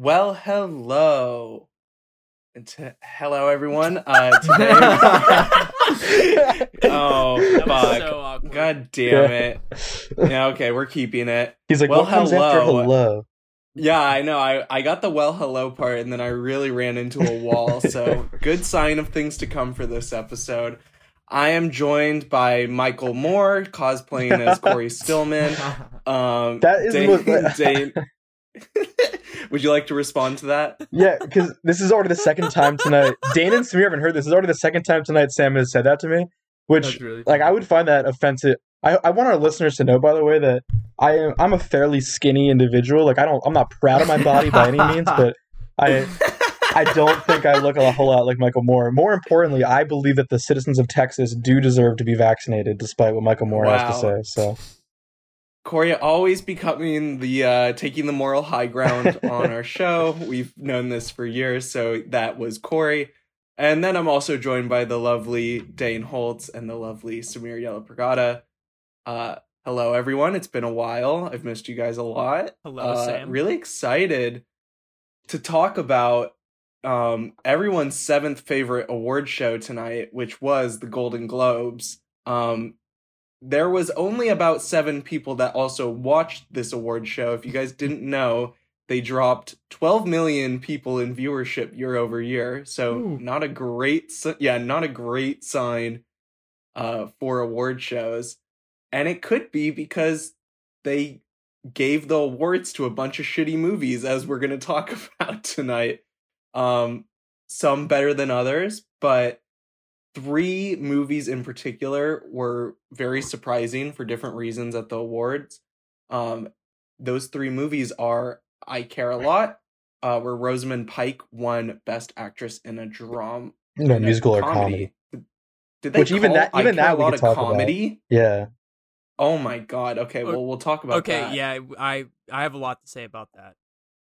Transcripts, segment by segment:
Well, hello. And to- hello, everyone. Uh, today. oh, fuck. so. God damn it. Yeah, okay, we're keeping it. He's like, Well, what comes after hello. hello? Yeah, I know. I, I got the well hello part and then I really ran into a wall. So, good sign of things to come for this episode. I am joined by Michael Moore, cosplaying as Corey Stillman. Um, That is the Dane, most- Dane- Would you like to respond to that? Yeah, because this is already the second time tonight. Dane and Samir haven't heard this. This is already the second time tonight Sam has said that to me, which really like I would find that offensive. I, I want our listeners to know, by the way, that I am I'm a fairly skinny individual. Like I don't I'm not proud of my body by any means, but I I don't think I look a whole lot like Michael Moore. More importantly, I believe that the citizens of Texas do deserve to be vaccinated, despite what Michael Moore has to say. So Corey always becoming the uh taking the moral high ground on our show. We've known this for years, so that was Corey. And then I'm also joined by the lovely Dane Holtz and the lovely Samir Yellapragada. Uh hello everyone. It's been a while. I've missed you guys a lot. Hello, Uh, Sam. Really excited to talk about um everyone's seventh favorite award show tonight, which was the Golden Globes. Um there was only about seven people that also watched this award show. If you guys didn't know, they dropped 12 million people in viewership year over year. So Ooh. not a great, yeah, not a great sign uh, for award shows. And it could be because they gave the awards to a bunch of shitty movies, as we're going to talk about tonight. Um, some better than others, but three movies in particular were very surprising for different reasons at the awards. Um, those three movies are I Care a Lot, uh, where Rosamund Pike won Best Actress in a drama, no in a musical or comedy. Did they Which even that- even Care that a we Lot could a talk about. comedy? Yeah. Oh my god. Okay, well we'll talk about okay, that. yeah, I I have a lot to say about that.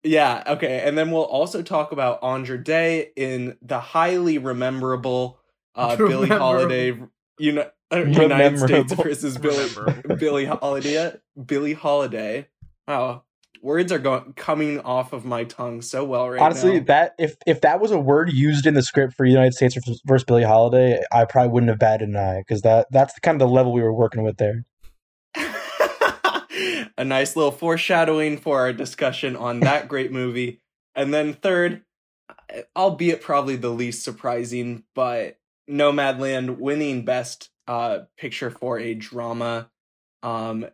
Yeah, okay. And then we'll also talk about Andra Day in the highly rememberable uh, Billie Holiday Uni- uh, United States versus Billie Rememberable. Billie Holiday. Billie Holiday. Wow. Words are going coming off of my tongue so well right now. Honestly, now. that if if that was a word used in the script for United States versus, versus Billie Holiday, I probably wouldn't have batted an eye because that that's kind of the level we were working with there. a nice little foreshadowing for our discussion on that great movie. And then third, albeit probably the least surprising, but Nomadland winning best uh picture for a drama. Um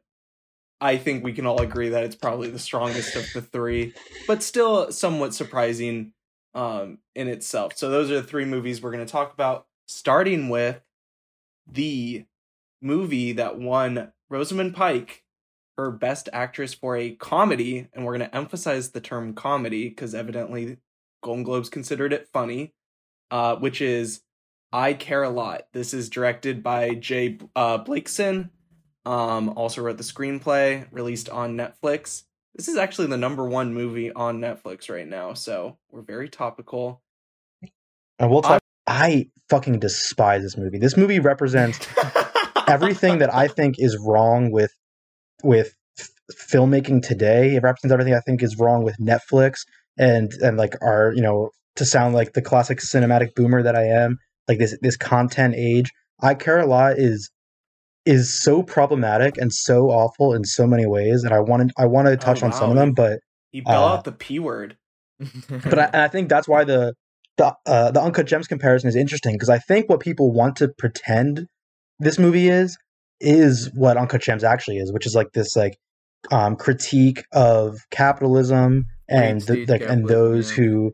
I think we can all agree that it's probably the strongest of the three, but still somewhat surprising um in itself. So those are the three movies we're going to talk about starting with the movie that won Rosamund Pike her best actress for a comedy, and we're going to emphasize the term comedy because evidently Golden Globes considered it funny, uh, which is I Care a Lot. This is directed by Jay uh, Blakeson. Um, also wrote the screenplay, released on Netflix. This is actually the number one movie on Netflix right now, so we're very topical. And we'll talk. I fucking despise this movie. This movie represents everything that I think is wrong with with f- filmmaking today. It represents everything I think is wrong with Netflix and and like our you know to sound like the classic cinematic boomer that I am. Like this this content age. I care a lot is is so problematic and so awful in so many ways, and I wanted I want to touch on some of them, but you bell Uh, out the p word. but I, I think that's why the the uh, the uncut gems comparison is interesting because I think what people want to pretend this movie is is what uncut gems actually is, which is like this like um, critique of capitalism and the, like and those yeah. who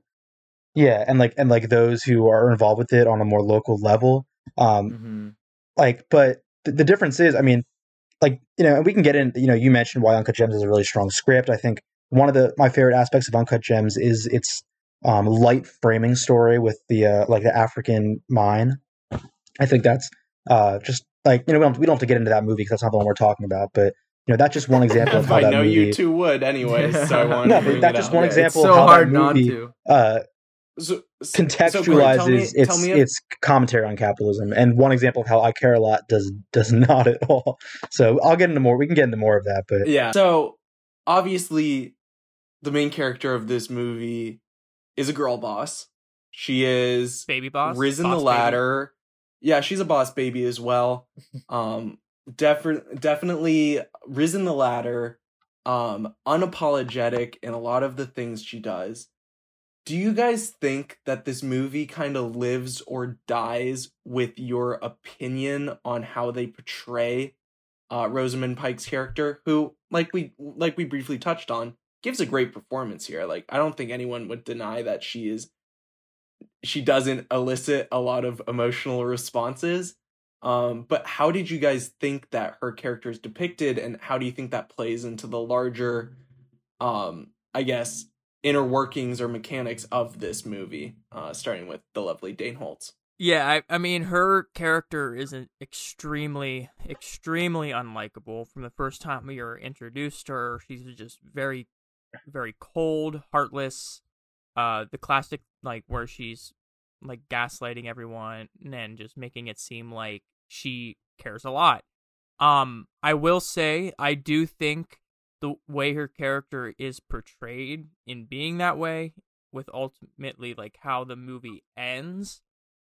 yeah and like and like those who are involved with it on a more local level um Mhm. like but th- the difference is i mean like you know and we can get in you know you mentioned why uncut gems is a really strong script i think one of the my favorite aspects of uncut gems is its um light framing story with the uh like the african mine i think that's uh just like you know we don't, we don't have to get into that movie because that's not the one we're talking about but you know that's just one example of how I that know movie you two would anyway, so I wanted No, to that's just one Yeah, example It's of so how that hard not to. uh So, so- contextualizes so Corey, tell me- its tell me if- its commentary on capitalism and one example of how I care a lot does does not at all. So I'll get into more. We can get into more of that, but Yeah. So obviously, the main character of this movie is a girl boss. She is Baby boss. risen Boss the baby. ladder. Yeah, she's a boss baby as well. um, defi- definitely risen the ladder. Um, unapologetic in a lot of the things she does. Do you guys think that this movie kind of lives or dies with your opinion on how they portray uh, Rosamund Pike's character, who, like we like we briefly touched on, gives a great performance here. Like I don't think anyone would deny that she is she doesn't elicit a lot of emotional responses. Um, but how did you guys think that her character is depicted, and how do you think that plays into the larger, um, I guess, inner workings or mechanics of this movie? Uh, starting with the lovely Dane Holtz. Yeah, I, I mean, her character is an extremely, extremely unlikable. From the first time we were introduced to her, she's just very, very cold, heartless. Uh, the classic like where she's like gaslighting everyone and just making it seem like she cares a lot. Um, I will say I do think the way her character is portrayed in being that way, with ultimately like how the movie ends,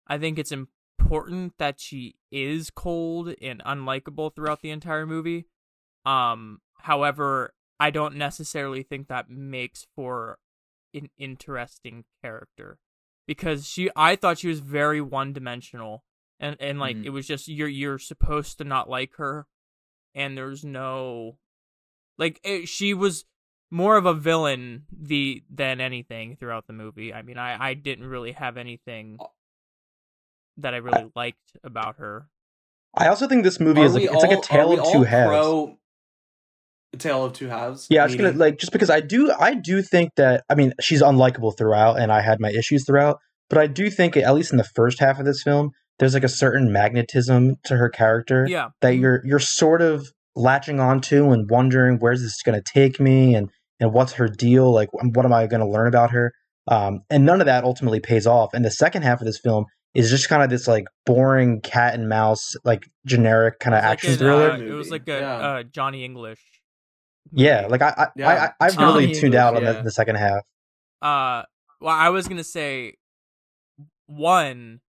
I think it's important that she is cold and unlikable throughout the entire movie. Um, however, I don't necessarily think that makes for an interesting character because she I thought she was very one-dimensional and and like Mhm. it was just you're you're supposed to not like her and there's no like it, she was more of a villain the than anything throughout the movie. I mean, I I didn't really have anything that I really liked about her. I also think this movie Are is like, we it's like a all- tale are we of two all halves. Pro a tale of two halves. Yeah, I was gonna like just because I do I do think that I mean she's unlikable throughout, and I had my issues throughout, but I do think at least in the first half of this film, there's like a certain magnetism to her character Yeah. that mm-hmm. you're you're sort of latching onto and wondering where's this going to take me? And and what's her deal? Like what am I going to learn about her? Um, and none of that ultimately pays off. And the second half of this film is just kind of this like boring cat and mouse like generic kind of action like an, thriller. uh, it was like a Yeah. uh, Johnny English. yeah like I I, Yeah. I, I I've Johnny really tuned out on English, the, the second half. Uh, well, I was gonna say, one,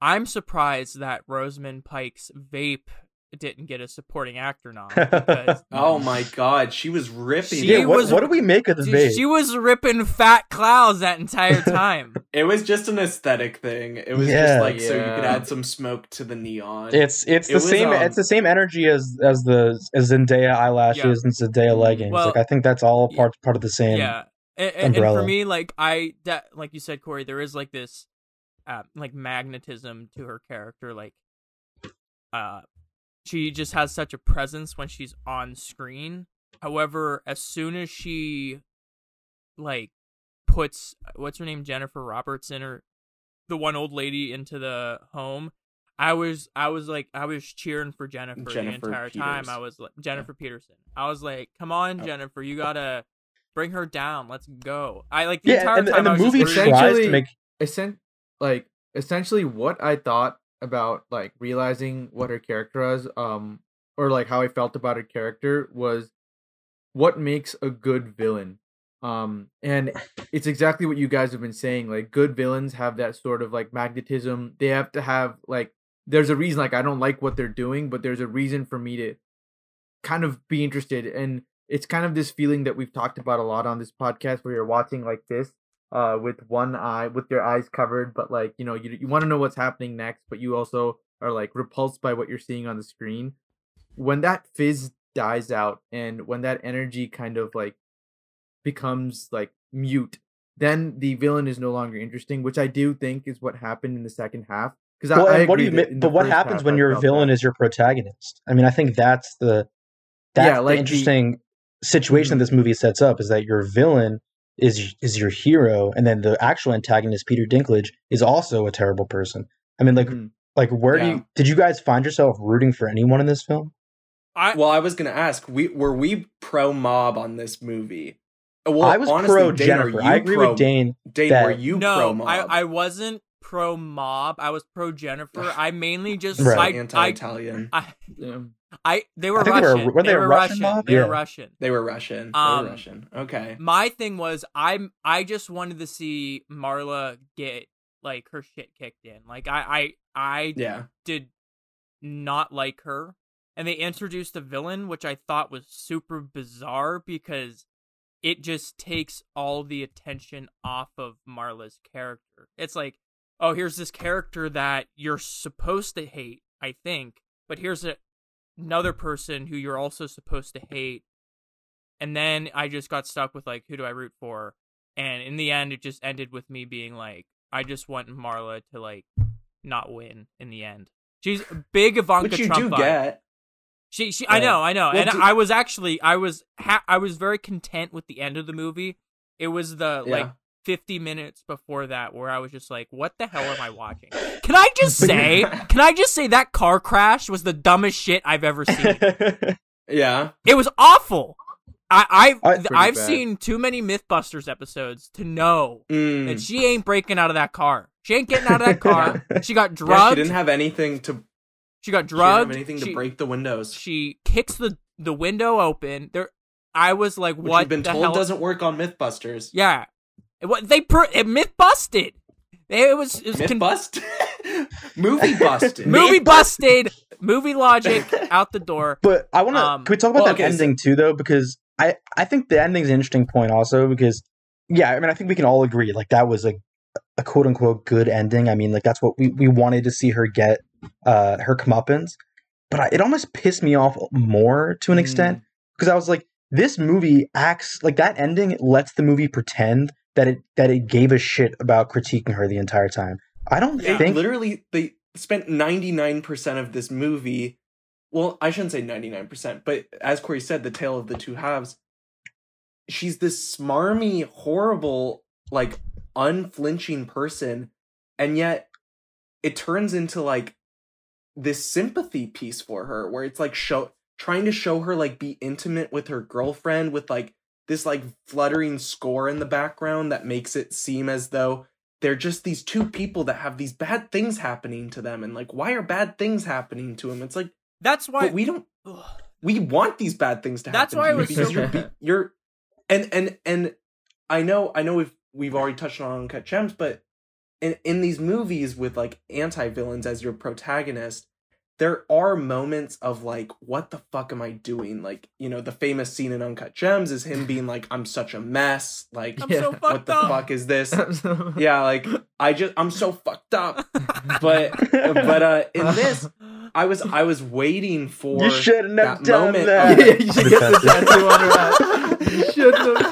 I'm surprised that Rosamund Pike's vape didn't get a supporting actor nom because Oh my god, she was ripping. She yeah, what, was- what do we make of this dude, she was ripping fat clouds that entire time. It was just an aesthetic thing. It was Yeah. just like so you could add some smoke to the neon. It's it's It the was, same um, it's the same energy as as the as Zendaya eyelashes and Zendaya leggings. Well, like I think that's all part part of the same. yeah, and, and, and for me, like I, that, like you said, Corey, there is like this, uh, like magnetism to her character. Like, uh, she just has such a presence when she's on screen. However, as soon as she, like, puts what's her name, Jennifer Roberts, in her, the one old lady into the home. I was, I was like, I was cheering for Jennifer, Jennifer the entire time. I was like, Jennifer Peterson. I was like, come on, Oh. Jennifer, you gotta bring her down. Let's go. I like the Yeah, entire and, time. and the I was movie rooting- tries to Essentially- make like essentially what I thought about like realizing what her character was, um, or like how I felt about her character was what makes a good villain. Um, and it's exactly what you guys have been saying. Like good villains have that sort of like magnetism. They have to have like there's a reason. Like I don't like what they're doing, but there's a reason for me to kind of be interested. And it's kind of this feeling that we've talked about a lot on this podcast, where you're watching like this uh with one eye with your eyes covered but like you know you, you want to know what's happening next but you also are like repulsed by what you're seeing on the screen when that fizz dies out and when that energy kind of like becomes like mute then the villain is no longer interesting which i do think is what happened in the second half because well, I, I what do you in but what happens half when I your villain that. is your protagonist? I mean, I think that's the that's Yeah, the like the- interesting situation Mhm. this movie sets up is that your villain is is your hero, and then the actual antagonist, Peter Dinklage, is also a terrible person. I mean, like Mhm. like where do you did you guys find yourself rooting for anyone in this film? I, well, I was gonna ask, we were we pro mob on this movie? Well, I was honestly, pro Dane, Jennifer. I agree pro, with Dane. Dane, that- were you pro no, mob? I, I wasn't pro mob. I was pro Jennifer. I mainly just Right. I, I, anti-Italian. I, Yeah. I they were I think they were- Russian. weren't they they were Russian Russian. They Yeah. were Russian. they were Russian. They Um, were Russian. Okay. My thing was I'm I just wanted to see Marla get like her shit kicked in. Like I I I Yeah. did not like her. And they introduced a villain, which I thought was super bizarre because it just takes all the attention off of Marla's character. It's like, oh, here's this character that you're supposed to hate, I think, but here's a, another person who you're also supposed to hate. And then I just got stuck with like, who do I root for? And in the end, it just ended with me being like, I just want Marla to like not win in the end. She's a big Ivanka Which you Trump do vibe. get. She, she, I know, I know, Well, and do- I was actually, I was, ha- I was very content with the end of the movie. It was the like Yeah. 50 minutes before that where I was just like, what the hell am I watching? Can I just say, can I just say that car crash was the dumbest shit I've ever seen? Yeah. It was awful. I, I- I've, I've bad. seen too many MythBusters episodes to know Mm. that she ain't breaking out of that car. She ain't getting out of that car. She got Yeah, drugged. she didn't have anything to. she got She didn't drugged. have anything she, to break the windows. she kicks the the window open. There, I was like, Which "What you've been the told hell?" doesn't work on MythBusters. Yeah, It- what they per- myth busted. It was, it was Myth con- bust. Movie busted. movie busted. Movie logic out the door. But I want to. Um, can we talk about well, that okay, so- ending too, though? Because I I think the ending's an interesting point also because yeah, I mean I think we can all agree like that was a a quote unquote good ending. I mean like that's what we we wanted to see her get uh her comeuppance. But I, it almost pissed me off more to an Mm. extent because I was like, this movie acts like that ending lets the movie pretend that it that it gave a shit about critiquing her the entire time. I don't They think literally they spent 99% of this movie well i shouldn't say 99% but as corey said the tale of the two halves she's this smarmy horrible like unflinching person and yet it turns into like this sympathy piece for her where it's like show trying to show her like be intimate with her girlfriend with like this like fluttering score in the background that makes it seem as though they're just these two people that have these bad things happening to them and like why are bad things happening to them it's like That's why but we don't we want these bad things to happen That's why to I was because so... you're, you're and and and I know I know we've we've already touched on uncut gems but in in these movies with like anti-villains as your protagonist there are moments of like what the fuck am I doing like you know the famous scene in uncut gems is him being like I'm such a mess like I'm Yeah. so What fucked what the up. fuck is this yeah. yeah like I just I'm so fucked up but but uh in this I was I was waiting for you shouldn't have that done moment that. Yeah, you should get the tattoo on her ass. You shouldn't have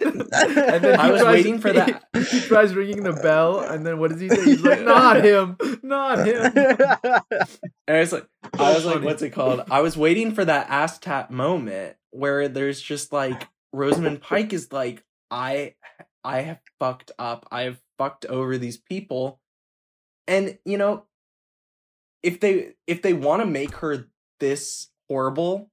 done that. And then I was tries- waiting for that. He, he tries ringing the bell, and then what does he say? He's like, "Not him, not him." And I was like, I was like, what's it called? I was waiting for that ass tap moment where there's just like Rosamund Pike is like, I, I have fucked up. I have fucked over these people, and you know, if they if they want to make her this horrible,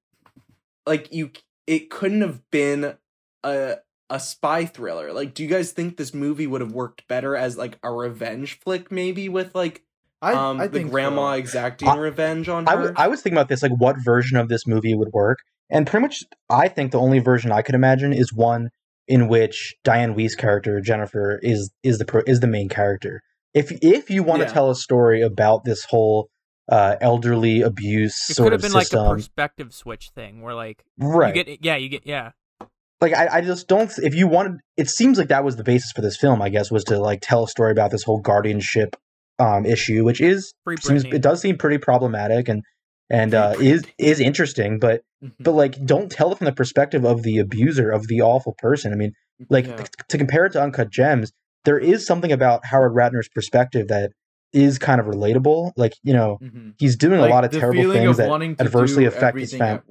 like you, it couldn't have been a a spy thriller. Like, do you guys think this movie would have worked better as like a revenge flick, maybe with like I, um I the think grandma so. exacting I- revenge on I, her. w- I was thinking about this, like what version of this movie would work, and pretty much, I think the only version I could imagine is one in which Dianne Wiest's character Jennifer is is the pro- is the main character. If if you want Yeah. to tell a story about this whole uh, elderly abuse It sort could have of been system, like a perspective switch thing where like right? you get yeah you get yeah like I, I just don't. If you wanted, it seems like that was the basis for this film. I guess was to like tell a story about this whole guardianship um, issue, which is seems it does seem pretty problematic and and uh, is is interesting, but Mhm. but like don't tell it from the perspective of the abuser of the awful person. I mean, like Yeah. to compare it to Uncut Gems, there is something about Howard Ratner's perspective that is kind of relatable. Like you know, Mhm. he's doing Like, a lot of terrible things of that adversely affect his family.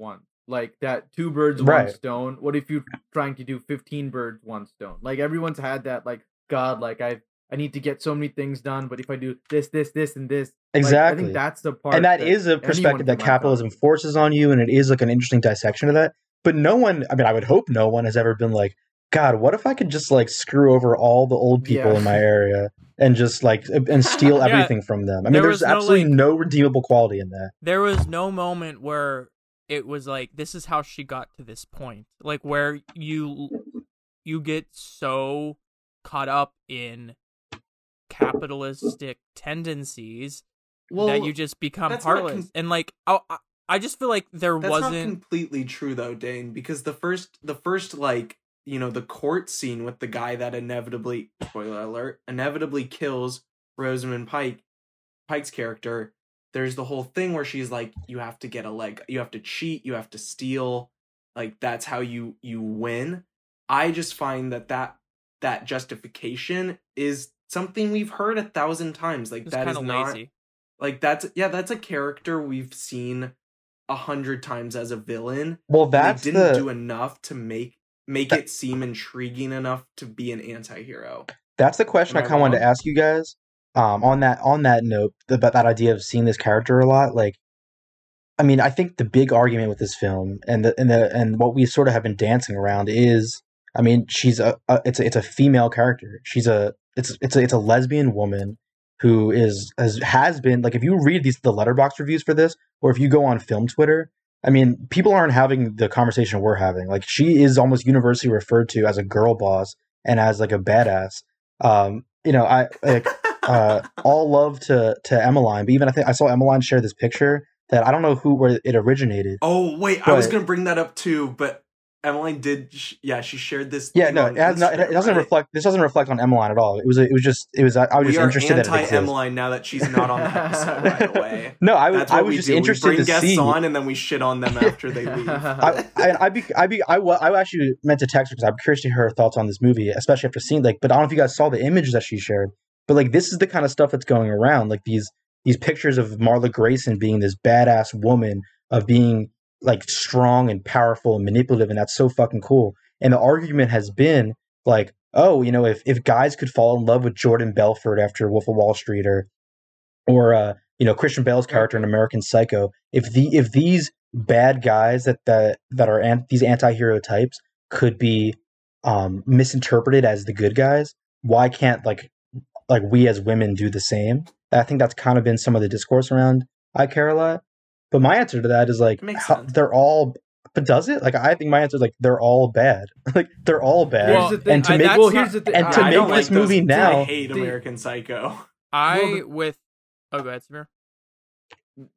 Like that, two birds, Right. one stone. What if you're trying to do fifteen birds, one stone? Like everyone's had that. Like God, like I, I need to get so many things done, but if I do this, this, this, and this, like, I Exactly. think that's the part. and that is a perspective that capitalism at. forces on you, and it is like an interesting dissection of that. But no one, I mean, I would hope no one has ever been like, God, what if I could just like screw over all the old people Yeah. in my area and just like and steal Yeah. everything from them. I mean, There there's was no, absolutely like- no redeemable quality in that. there was no moment where it was like this is how she got to this point like where you you get so caught up in capitalistic tendencies well, that you just become that's not heartless com- and like I, I- I just feel like there That's wasn't not completely true though, Dane, because the first the first like, you know, the court scene with the guy that inevitably spoiler alert, inevitably kills Rosamund Pike Pike's character, there's the whole thing where she's like, you have to get a leg you have to cheat, you have to steal, like that's how you you win. I just find that that that justification is something we've heard a thousand times. Like it's that kind is of not lazy like that's yeah, that's a character we've seen a hundred times as a villain. Well, that didn't the do enough to make make That- it seem intriguing enough to be an anti-hero. That's the question Am I I kind of wanted to ask you guys. Um, on that on that note, about that idea of seeing this character a lot, like, I mean, I think the big argument with this film and the and the and what we sort of have been dancing around is, I mean, she's a, a it's a, it's a female character. She's a it's it's a, it's a lesbian woman who is has has been like if you read these the Letterboxd reviews for this, or if you go on film Twitter, I mean, people aren't having the conversation we're having. Like, she is almost universally referred to as a girl boss and as like a badass. Um, you know, I like uh, all love to to Emmeline, but even I think I saw Emmeline share this picture that I don't know who where it originated. Oh wait, I was gonna bring that up too, but Emmeline did. Sh- yeah, she shared this. Yeah, no, it has not. It doesn't right? reflect. This doesn't reflect on Emmeline at all. It was. It was just. It was. I, was We just interested it anti. Emmeline now that she's not on the episode right away. No, I was. I was just do. interested we bring guests see. on and then we shit on them after they leave. I, I, I be, I be, I, I actually meant to text her because I'm curious to hear her thoughts on this movie, especially after seeing like. But I don't know if you guys saw the images that she shared. But like, this is the kind of stuff that's going around. Like these these pictures of Marla Grayson being this badass woman, of being like strong and powerful and manipulative, and that's so fucking cool. And the argument has been like, oh, you know, if if guys could fall in love with Jordan Belfort after Wolf of Wall Street, or or uh, you know Christian Bale's character in American Psycho, if the if these bad guys that that that are an, these anti-hero types could be um, misinterpreted as the good guys, why can't like like we as women do the same? I think that's kind of been some of the discourse around I care a lot. But my answer to that is like how- they're all. But does it? Like I think my answer is like they're all bad. like they're all bad. Well, here's the thing. and to make- that's well, here's the thing. and to I make this like those- movie I now- hate The- American Psycho. i Well, the- with oh go ahead Samir.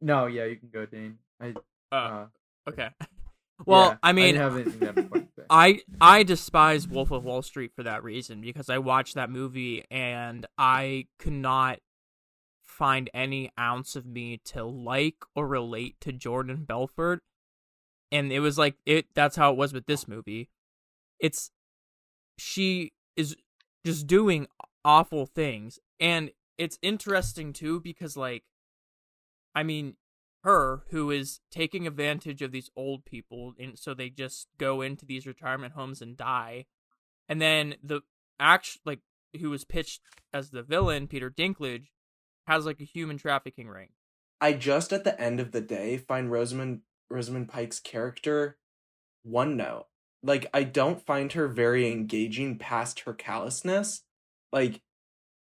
no, yeah, you can go, Dane. I, uh, uh, okay well yeah, i mean didn't have that important. I I despise Wolf of Wall Street for that reason because I watched that movie and I could not find any ounce of me to like or relate to Jordan Belfort. And it was like it that's how it was with this movie. It's she is just doing awful things and it's interesting too because like I mean her who is taking advantage of these old people and so they just go into these retirement homes and die and then the act like who was pitched as the villain peter dinklage has like a human trafficking ring I just at the end of the day find Rosamund Rosamund Pike's character one note. Like I don't find her very engaging past her callousness. Like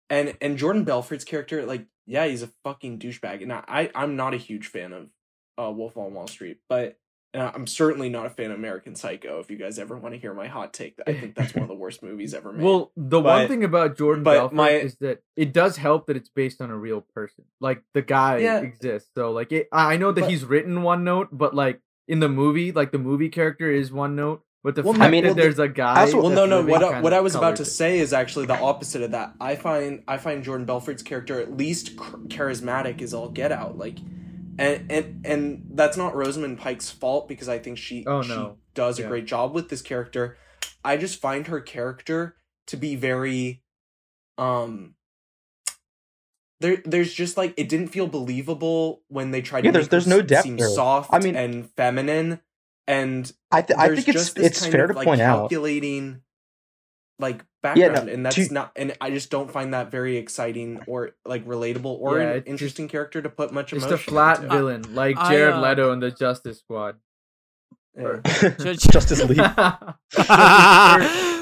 and and Jordan Belfort's character, like, yeah, he's a fucking douchebag. And I, I I'm not a huge fan of uh Wolf on Wall Street, but uh, I'm certainly not a fan of American Psycho. If you guys ever want to hear my hot take, I think that's one of the worst movies ever made. Well, the But- one thing about Jordan Belfort my- is that it does help that it's based on a real person. Like the guy Yeah. exists, so like it, I know that But- he's written one note, but like in the movie, like the movie character is one note, but the Well, fact I mean, that well, the- there's a guy. also- well, no, no. What I, what I was about to it. say is actually the opposite of that. I find I find Jordan Belfort's character at least charismatic as all get out. Like, and and and that's not Rosamund Pike's fault because I think she Oh, she no. does a great job with this character. I just find her character to be very, um. There, there's just like it didn't feel believable when they tried Yeah, to there's- make there's her no s- depth seem to soft I mean- and feminine, and I, th- I think it's it's fair of, to like, point out. calculating like Yeah, background no, and that's to- not and i just don't find that very exciting or like relatable or Yeah, an it's just- interesting character to put much It's emotion the flat into. villain, like I, Jared uh, Leto in the Justice Squad. Yeah. Judge- Justice League.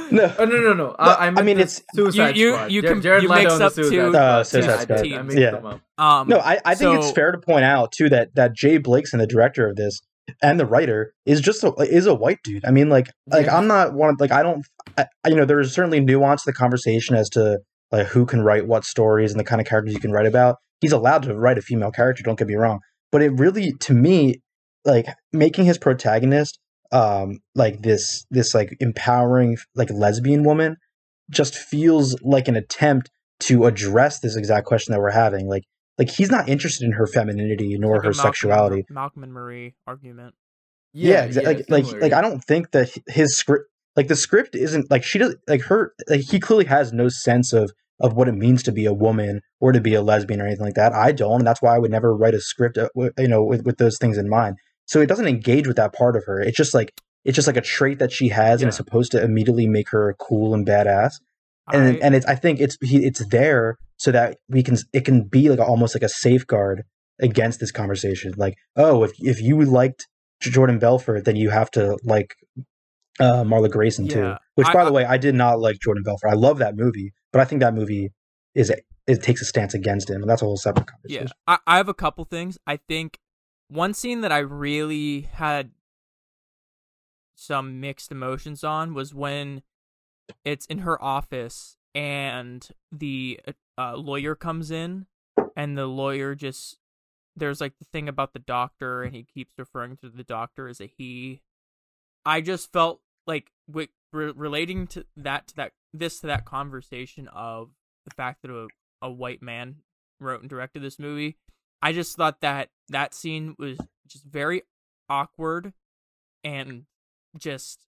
No, Oh no no no! No, I, I, I mean, it's- Suicide You- you- Squad. you Jar- com- Jared you Leto mix and the up Suicide two- Uh, Yeah, Suicide I Squad. did. I mixed Yeah. Um, no. I, I think so- it's fair to point out too that that Jay Blakeson, the director of this, and the writer is just a, is a white dude. I mean, like like Yeah. I'm not one. Like I don't. I, I- you know, there's certainly nuance to the conversation as to like who can write what stories and the kind of characters you can write about. He's allowed to write a female character. Don't get me wrong, but it really, to me, like making his protagonist um like this this like empowering like lesbian woman just feels like an attempt to address this exact question that we're having like like he's not interested in her femininity nor like her Malcolm- sexuality Malcolm and Marie argument. yeah, exactly like like similar, like yeah. i don't think that his script like the script isn't like she does like her like he clearly has no sense of of what it means to be a woman or to be a lesbian or anything like that i don't and that's why i would never write a script uh, you know with, with those things in mind so it doesn't engage with that part of her it's just like it's just like a trait that she has and Yeah. it's supposed to immediately make her cool and badass and I- and it's I think it's he, it's there so that we can it can be like almost like a safeguard against this conversation. Like, oh, if if you liked Jordan Belfort, then you have to like uh, Marla Grayson too. Yeah, Which, I- by the way, I did not like Jordan Belfort. I love that movie, but I think that movie is it takes a stance against him, and that's a whole separate Yeah, conversation. I, I have a couple things. I think one scene that I really had some mixed emotions on was when it's in her office and the uh, lawyer comes in and the lawyer just there's like the thing about the doctor and he keeps referring to the doctor as a he. I just felt like re- relating to that to that this to that conversation of the fact that a, a white man wrote and directed this movie i just thought that that scene was just very awkward and just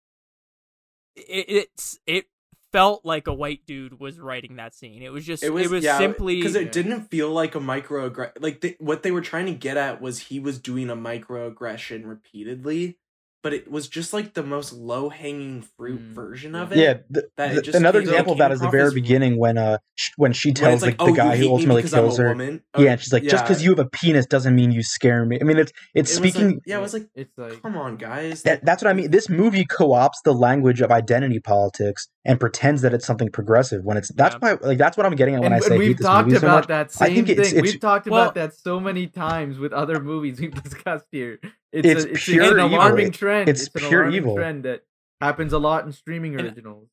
it, it's it felt like a white dude was writing that scene it was just it was, yeah, simply because it didn't feel like a microaggression. Like they, what they were trying to get at was he was doing a microaggression repeatedly, but it was just like the most low hanging fruit Mm, version of it. Yeah, the, that it just another came- example of that is the very as- beginning when uh sh- when she tells it's the, like, the oh, guy who ultimately kills her. woman? Yeah, Oh, and she's like, just because you have a penis doesn't mean you scare me. I mean, it's it's It speaking. like- yeah, I was like, it's like come on, guys. That, that's what I mean. This movie co-opts the language of identity politics and pretends that it's something progressive when it's that's Yeah. why like that's what I'm getting at when and, I say we've this talked movie so about much. that I same think it's- thing. it's- we've talked Well- about that so many times with other movies we've discussed here. It's, It's a, it's pure an evil. alarming trend. It's an pure alarming evil. trend that happens a lot in streaming And- originals.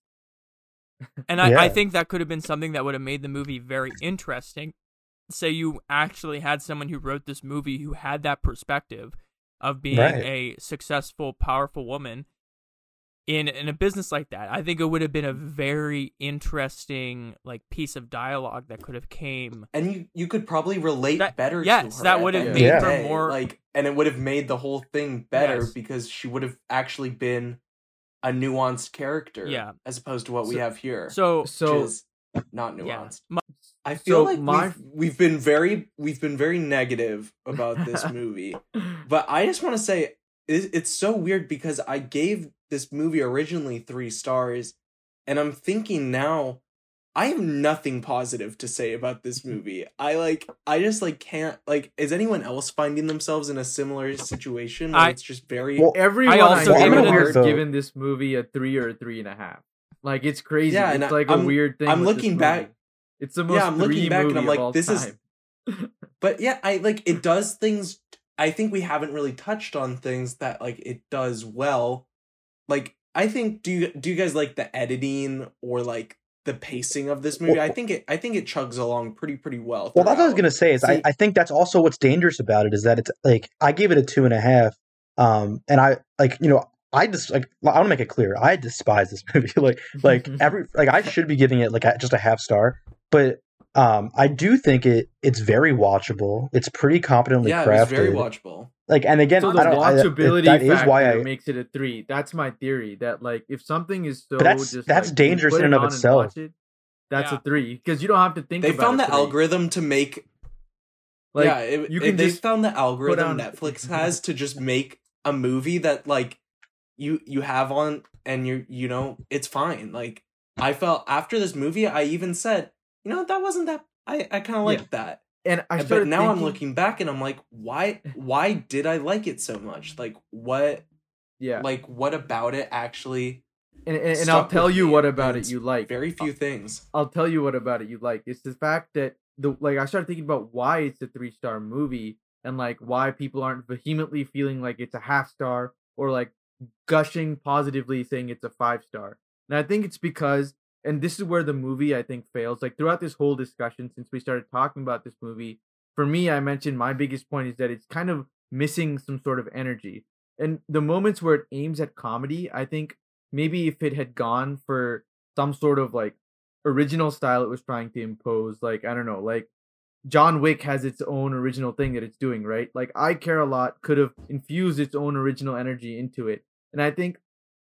And I, Yeah. I think that could have been something that would have made the movie very interesting. Say you actually had someone who wrote this movie who had that perspective of being Right. a successful, powerful woman in in a business like that. I think it would have been a very interesting like piece of dialogue that could have came. and you you could probably relate That- better. yes, to her that would have end made of the her more- like, and it would have made the whole thing better Yes. because she would have actually been a nuanced character, Yeah. as opposed to what we have here, So So which is not yeah, nuanced. my- I feel So like my- we've, we've been very we've been very negative about this movie, but I just want to say it, it's so weird because I gave this movie originally three stars, and I'm thinking now I have nothing positive to say about this mm-hmm. movie. I like I just like can't like is anyone else finding themselves in a similar situation where I- it's just very Well, Everyone I I, also know gave it a- has So- given this movie a three or a three and a half. Like it's crazy. Yeah, and it's like a I'm- weird thing. I'm looking back- It's the most Yeah, I'm looking back and I'm like, all this is- but yeah, I like it does things I think we haven't really touched on things that like it does well. Like I think do you do you guys like the editing or like the pacing of this movie? Well- I think it I think it chugs along pretty pretty well. Well, that's what I was throughout. gonna say. Is I, See- I think that's also what's dangerous about it is that it's like I gave it a two and a half, um, and I like you know I just like I want to make it clear I despise this movie. like like every like I should be giving it like just a half star, but um, I do think it it's very watchable. It's pretty competently Yeah, crafted. it was very watchable. Like and again, so the I don't, I, watchability that is factor why I. makes it a three. That's my theory. That like if something is so that's- just that's like, dangerous put in and of on itself. watch it, that's Yeah. a three because you don't have to think. About it. They about found a the three. algorithm to make Like yeah, it, you can they just found the algorithm on- Netflix has to just make a movie that like you you have on and you you know it's fine. Like I felt after this movie, I even said, you know, that wasn't that. I I kind of liked that. and I but now I'm looking back and I'm like, why why did I like it so much? Like what Yeah, like what about it actually and, and, and I'll tell you what about it you like. Very few things. I'll tell you what about it you like. It's the fact that the like I started thinking about why it's a three star movie and like why people aren't vehemently feeling like it's a half star or like gushing positively saying it's a five star. And I think it's because and this is where the movie I think fails. Like throughout this whole discussion since we started talking about this movie, for me I mentioned my biggest point is that it's kind of missing some sort of energy. And the moments where it aims at comedy, I think maybe if it had gone for some sort of like original style it was trying to impose, like I don't know, like John Wick has its own original thing that it's doing, right? Like I Care a Lot could have infused its own original energy into it. And I think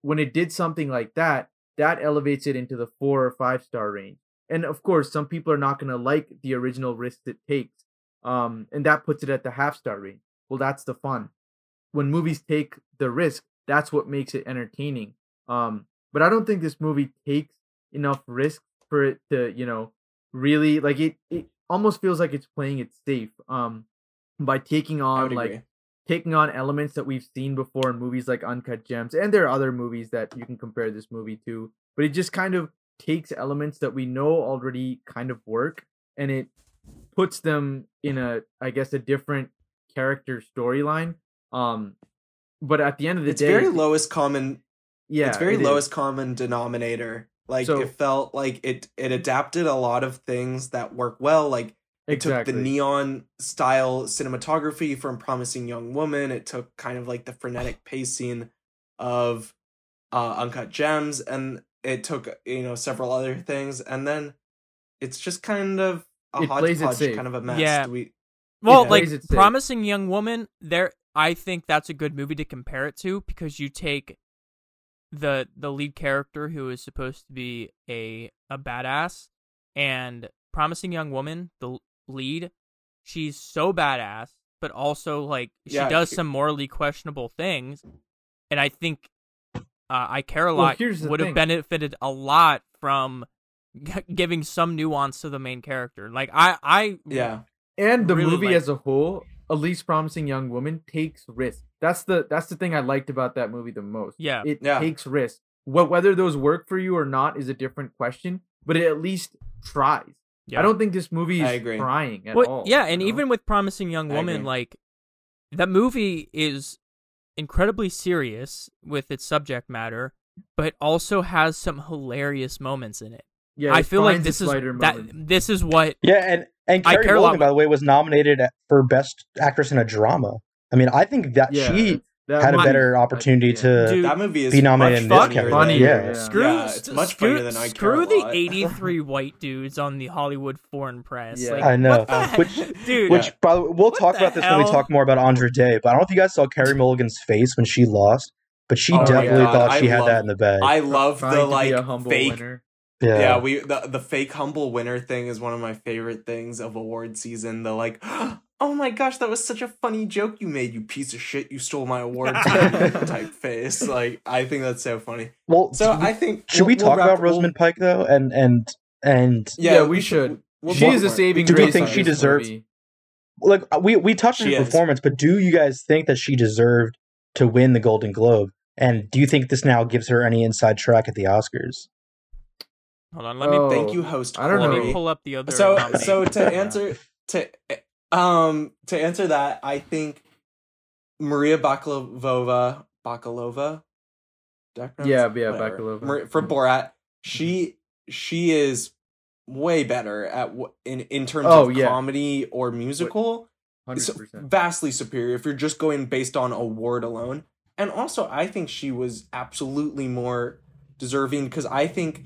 when it did something like that, that elevates it into the four or five star range. And of course, some people are not going to like the original risk it takes. Um, and that puts it at the half star range. Well, that's the fun. When movies take the risk, that's what makes it entertaining. Um, but I don't think this movie takes enough risk for it to, you know, really like it. It almost feels like it's playing it safe. Um, by taking on like agree. Taking on elements that we've seen before in movies like Uncut Gems, and there are other movies that you can compare this movie to, but it just kind of takes elements that we know already kind of work and it puts them in a, I guess, a different character storyline. Um, but at the end of the It's day, very lowest common yeah, it's very it is. lowest common denominator. Like So- it felt like it it adapted a lot of things that work well. Like it Exactly. took the neon style cinematography from Promising Young Woman. It took kind of like the frenetic pacing of uh, Uncut Gems, and it took you know several other things, and then it's just kind of a It plays it hodgepodge, kind of a mess. Yeah. We Well, Yeah. like Plays safe. Promising Young Woman, there I think that's a good movie to compare it to because you take the the lead character who is supposed to be a a badass and Promising Young Woman, the l- lead, she's so badass, but also like she Yeah, does she- some morally questionable things, and I think uh, I care a lot here's the would have benefited a lot from g- giving some nuance to the main character. Like I I yeah. and the really movie like- as a whole, a least promising young woman takes risks. That's the that's the thing I liked about that movie the most. Yeah. it Yeah. takes risks. What whether those work for you or not is a different question, but it at least tries. Yeah. I don't think this movie is I agree. trying at well, all. yeah, you and know? even with Promising Young I Woman, like that movie is incredibly serious with its subject matter, but also has some hilarious moments in it. yeah, I feel like this is lighter that this is what Yeah, and and I Carrie care a lot Mulligan, by the way, was nominated for best actress in a drama. I mean, I think that Yeah, she that had a better opportunity yeah. to Dude, That movie is be nominated much in this funnier category. than- Yeah. Yeah. screw Yeah, it's much screw, funnier than I screw the 83 white dudes on the Hollywood foreign press. Yeah. Like, I know. what the Which- dude. Which, by the way, we'll What talk about this when we talk more about Andra Day. But I don't know if you guys saw Carey Mulligan's face when she lost, but she Oh definitely God, thought I she had love- that in the bag. I love the like a humble fake winner. Yeah. Yeah, we the the fake humble winner thing is one of my favorite things of award season. The like, oh my gosh, that was such a funny joke you made, you piece of shit, you stole my award type face. Like, I think that's so funny. well, So should, I think should we we'll- we'll talk about wrap- we'll- Rosamund Pike though? And and and Yeah, we should. we'll she talk is a saving Do we grace. think she this deserves- movie. like uh, we we touched on her performance, but do you guys think that she deserved to win the Golden Globe? And do you think this now gives her any inside track at the Oscars? Hold on, let me Oh, Thank you, host. I don't let know. Corey. me pull up the other. So nominations. so to answer to um to answer that, I think Maria Bakalova Bakalova. Did Yeah, yeah, Whatever. Bakalova. Mar- for Borat, she she is way better at wh- in in terms Oh, of yeah. comedy or musical. It's 100%. vastly superior if you're just going based on award alone. And also, I think she was absolutely more deserving because I think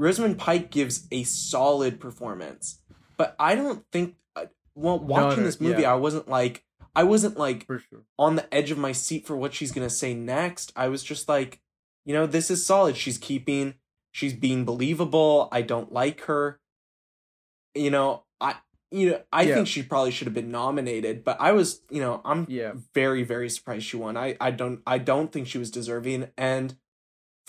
Rosamund Pike gives a solid performance. But I don't think, uh, well, watching no, this movie, yeah. I wasn't like, I wasn't like sure. on the edge of my seat for what she's gonna say next. I was just like, you know, this is solid. She's keeping, she's being believable. I don't like her. You know, I, you know, I Yeah. think she probably should have been nominated, but I was, you know, I'm Yeah. very, very surprised she won. I, I don't, I don't think she was deserving, and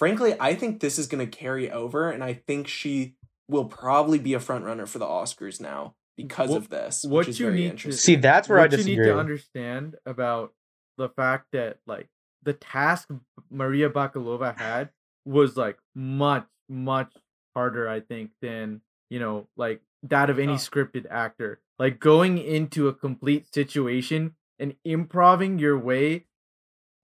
frankly, I think this is gonna carry over, and I think she will probably be a front runner for the Oscars now because What- of this. what which is you very need to- interesting. See, that's where I what you need to understand about the fact that like the task Maria Bakalova had was like much much harder I think than you know like that of any Oh. scripted actor. Like going into a complete situation and improving your way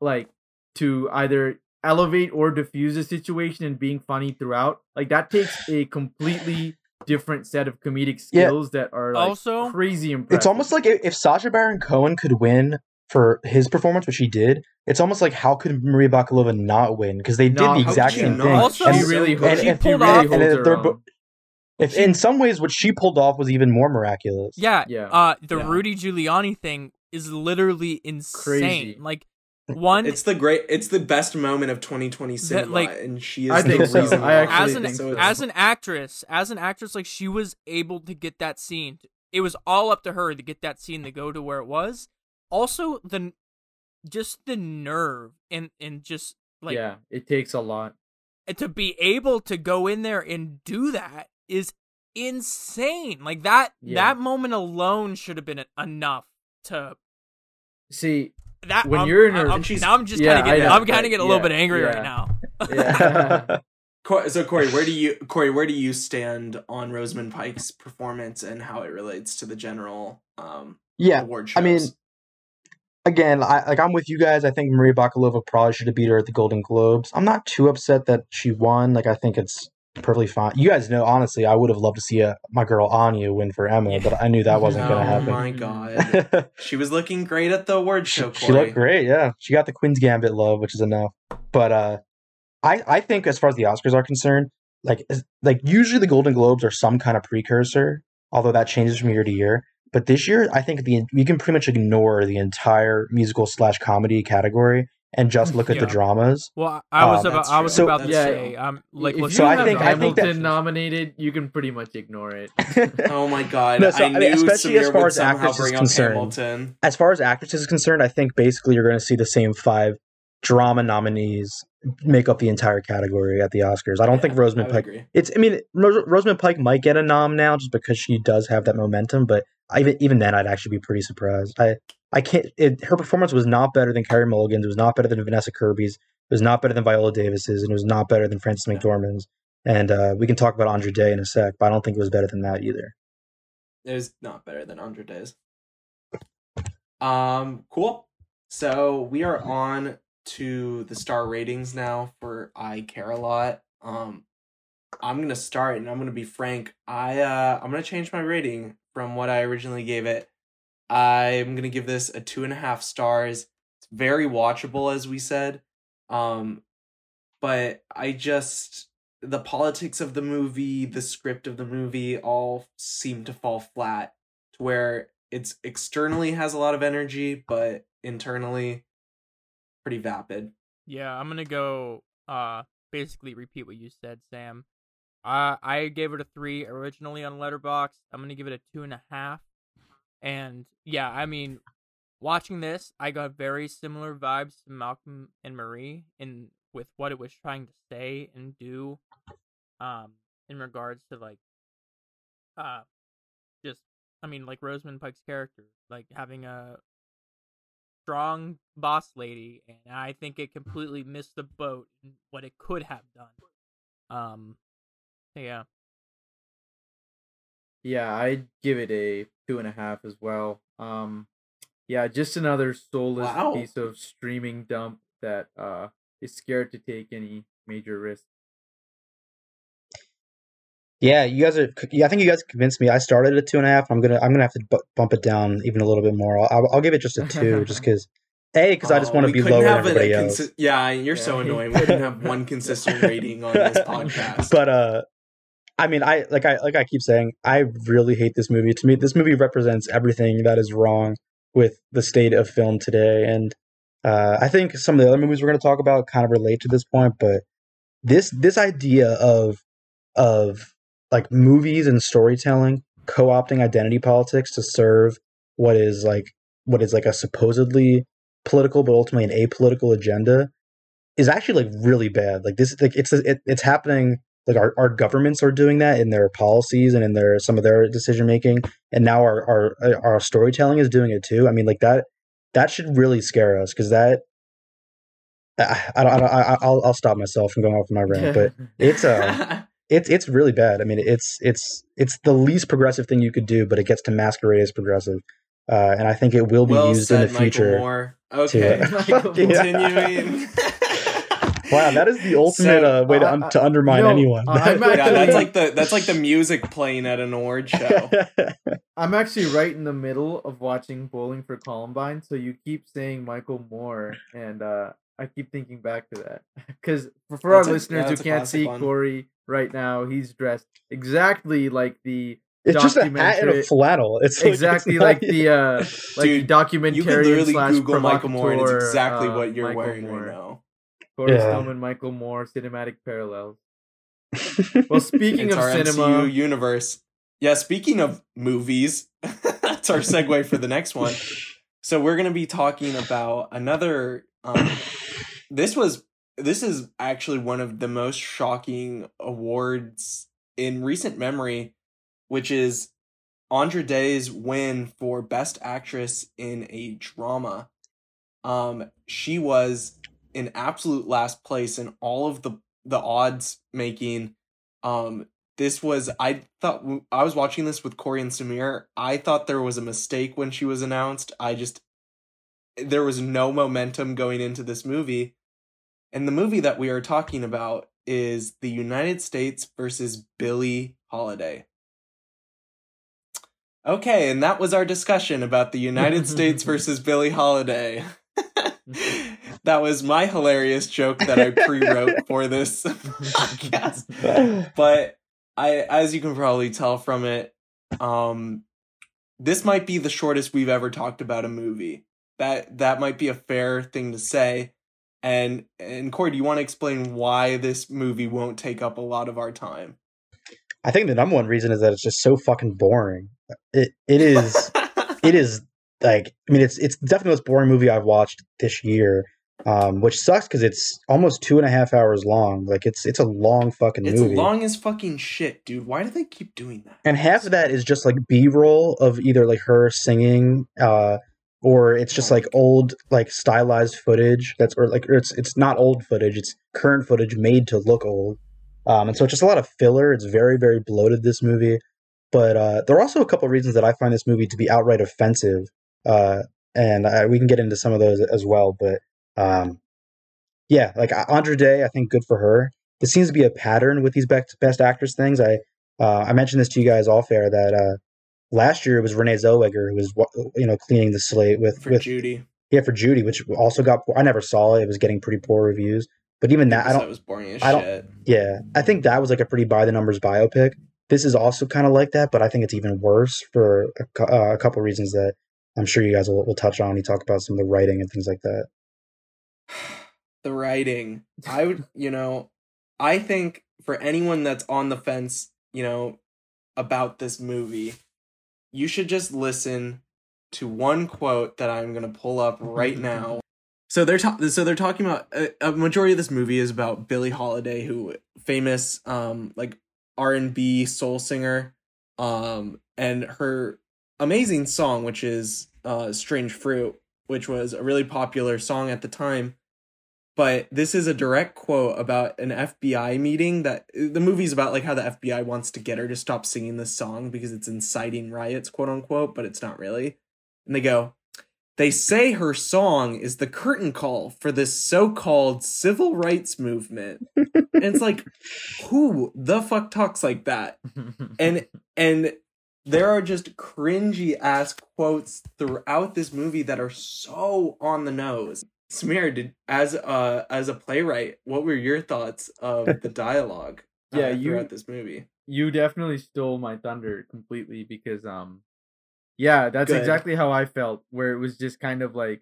like to either elevate or diffuse a situation and being funny throughout. Like that takes a completely different set of comedic Yeah. skills that are like Also- crazy impressive. It's almost like if, if Sacha Baron Cohen could win for his performance, which he did, it's almost like how could Maria Bakalova not win? Because they did Not- the exact same not? thing. Also- And- she really and- holds, she and pulled really off- and holds her they're own. bo- if in some ways what she pulled off was even more miraculous. Yeah, Yeah. Uh, the Yeah. Rudy Giuliani thing is literally insane. Crazy. Like one It's the great. It's the best moment of 2020 cinema, like- and she is I the think so. reason I actually as an think so. as an actress, as an actress, like she was able to get that scene. It was all up to her to get that scene to go to where it was. Also, the just the nerve and and just like yeah, it takes a lot. And to be able to go in there and do that is insane. Like that Yeah. that moment alone should have been enough to See, that When I'm- you're in I'm- her- I'm- she's- now I'm just Yeah, kind of getting I know, I'm kind of getting a little yeah, bit angry right now. yeah. So Corey, where do you Corey, where do you stand on Rosamund Pike's performance and how it relates to the general um, yeah. award shows? I mean, again, I like I'm with you guys. I think Maria Bakalova probably should have beat her at the Golden Globes. I'm not too upset that she won. Like I think it's perfectly fine. You guys know, honestly, I would have loved to see uh my girl Anya win for Emma, Yeah. but I knew that wasn't oh going to happen. Oh my god, she was looking great at the award she, show. she Corey. looked great. Yeah, she got the Queen's Gambit love, which is enough. But uh, I I think as far as the Oscars are concerned, like like usually the Golden Globes are some kind of precursor, although that changes from year to year. But this year, I think the we can pretty much ignore the entire musical slash comedy category and just look at the dramas. Well, I was Um, about That's I was true. about to Yeah, say um like if look, you So I have think- I think that- Hamilton nominated, you can pretty much ignore it. Oh my god, No, so, I I mean, knew especially Samir as far as somehow actors is concerned. Hamilton. as far as actresses is concerned, I think basically you're going to see the same five drama nominees make up the entire category at the Oscars. I don't Yeah, think Rosamund Pike. agree. It's. I mean, Ros- Rosamund Pike might get a nom now just because she does have that momentum, but I, even even then, I'd actually be pretty surprised. I I can't. It, her performance was not better than Carey Mulligan's. It was not better than Vanessa Kirby's. It was not better than Viola Davis's, and it was not better than Frances McDormand's. And uh, we can talk about Andra Day in a sec, but I don't think it was better than that either. It was not better than Andra Days. Um, cool. So we are on to the star ratings now for I Care a Lot. Um, I'm gonna start, and I'm gonna be frank. I uh, I'm gonna change my rating from what I originally gave it. I'm gonna give this a two and a half stars. It's very watchable, as we said. Um, but I just the politics of the movie, the script of the movie, all seem to fall flat. To where it's externally has a lot of energy, but internally pretty vapid. Yeah, I'm gonna go. Uh, basically repeat what you said, Sam. Uh, I gave it a three originally on Letterboxd. I'm gonna give it a two and a half. And yeah, I mean, watching this, I got very similar vibes to Malcolm and Marie in with what it was trying to say and do. Um, in regards to like, uh, just I mean, like Rosamund Pike's character, like having a strong boss lady, and I think it completely missed the boat in what it could have done. Um, yeah, Yeah, I'd give it a two and a half as well. Um, yeah, just another soulless Wow. piece of streaming dump that uh is scared to take any major risk. Yeah, you guys are. Yeah, I think you guys convinced me. I started at two and a half. I'm gonna. I'm gonna have to bu- bump it down even a little bit more. I'll, I'll, I'll give it just a two, just because. A, because I just Oh, want to be couldn't lower than have a everybody else. consi- yeah, you're so annoying. We couldn't have one consistent rating on this podcast. But uh, I mean, I like I like I keep saying, I really hate this movie. To me, this movie represents everything that is wrong with the state of film today, and uh, I think some of the other movies we're going to talk about kind of relate to this point. But this this idea of of like movies and storytelling co-opting identity politics to serve what is like what is like a supposedly political but ultimately an apolitical agenda is actually like really bad like this like it's it, it's happening like our, our governments are doing that in their policies and in their some of their decision making and now our, our our storytelling is doing it too i mean like that that should really scare us because that I, I don't, I don't I, I'll I'll stop myself from going off my rant, but it's uh it's it's really bad. I mean, it's it's it's the least progressive thing you could do, but it gets to masquerade as progressive, uh, and I think it will be well used said, in the future. Michael Moore. Okay, uh, Michael continuing. Wow, that is the ultimate So, uh, way to, uh, un- to undermine no, anyone. I'm yeah, actually- that's like the that's like the music playing at an award show. I'm actually right in the middle of watching Bowling for Columbine, so you keep saying Michael Moore, and uh, I keep thinking back to that because for, for our a- listeners yeah, who can't see one. Corey right now, he's dressed exactly like the it's just a hat and a Documentary- flannel. It's like, it's exactly like the uh, like Dude, the documentarian You could literally slash Google Michael Moore, and it's exactly uh, what you're Michael wearing Moore. right now. Corey Yeah. Stillman, Michael Moore, cinematic parallels. Well, speaking of our cinema, MCU universe. Yeah, speaking of movies, that's our segue for the next one. So we're gonna be talking about another. Um, this was this is actually one of the most shocking awards in recent memory, which is Andra Day's win for Best Actress in a Drama. Um, she was in absolute last place in all of the the odds making. Um, this was I thought I was watching this with Corey and Samir. I thought there was a mistake when she was announced. I just there was no momentum going into this movie. And the movie that we are talking about is The United States versus Billie Holiday. Okay, and that was our discussion about the United States versus Billie Holiday. that was my hilarious joke that I pre-wrote for this podcast. But I as you can probably tell from it, um this might be the shortest we've ever talked about a movie. That that might be a fair thing to say. And and Corey, do you want to explain why this movie won't take up a lot of our time? I think the number one reason is that it's just so fucking boring. It it is it is like I mean it's it's definitely the most boring movie I've watched this year. Um, which sucks because it's almost two and a half hours long. Like it's it's a long fucking It's movie. long as fucking shit, dude. Why do they keep doing that? and half of that is just like b-roll of either like her singing uh or it's just like old like stylized footage that's or like or it's it's not old footage it's current footage made to look old um and so it's just a lot of filler it's very very bloated this movie but uh there are also a couple reasons that i find this movie to be outright offensive uh and I, we can get into some of those as well but um yeah like andra day i think good for her this seems to be a pattern with these best best actress things i uh, I mentioned this to you guys all fair that uh, last year it was Renee Zellweger who was you know cleaning the slate with For with Judy. yeah for Judy, which also got I never saw it. It was getting pretty poor reviews, but even that I don't. was boring as I don't- shit. Yeah, I think that was like a pretty by the numbers biopic. This is also kind of like that, but I think it's even worse for a, uh, a couple reasons that I'm sure you guys will, will touch on. when You talk about some of the writing and things like that. the writing. I would, you know, I think for anyone that's on the fence, you know, about this movie, you should just listen to one quote that I'm going to pull up right now. So they're ta- so they're talking about a, a majority of this movie is about Billie Holiday, who famous um like R&B soul singer um and her amazing song which is uh Strange Fruit, which was a really popular song at the time but this is a direct quote about an FBI meeting that the movie's about like how the FBI wants to get her to stop singing this song because it's inciting riots, quote unquote, but it's not really. And they go, they say her song is the curtain call for this so-called civil rights movement. and it's like, who the fuck talks like that? And and there are just cringy ass quotes throughout this movie that are so on the nose. Samir, did as a as a playwright, what were your thoughts of the dialogue? uh, Yeah, you- throughout this movie. you definitely stole my thunder completely because um yeah that's Good. exactly how i felt where it was just kind of like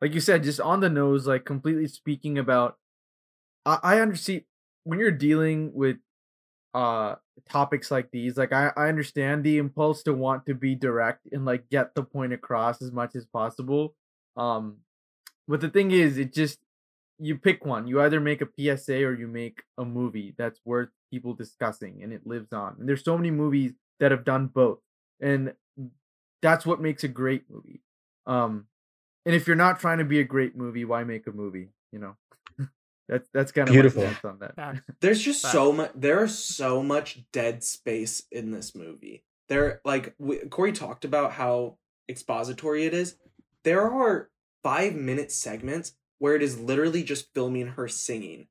like you said just on the nose like completely speaking about i i understand when you're dealing with uh topics like these like i i understand the impulse to want to be direct and like get the point across as much as possible um but the thing is it just you pick one. You either make a PSA or you make a movie that's worth people discussing and it lives on. And there's so many movies that have done both. And that's what makes a great movie. Um and if you're not trying to be a great movie, why make a movie? you know, that's that's kind of Beautiful. my on that. Facts. There's just Facts. so much. There's so much dead space in this movie. There, like we, Corey talked about how expository it is. There are five minute segments where it is literally just filming her singing,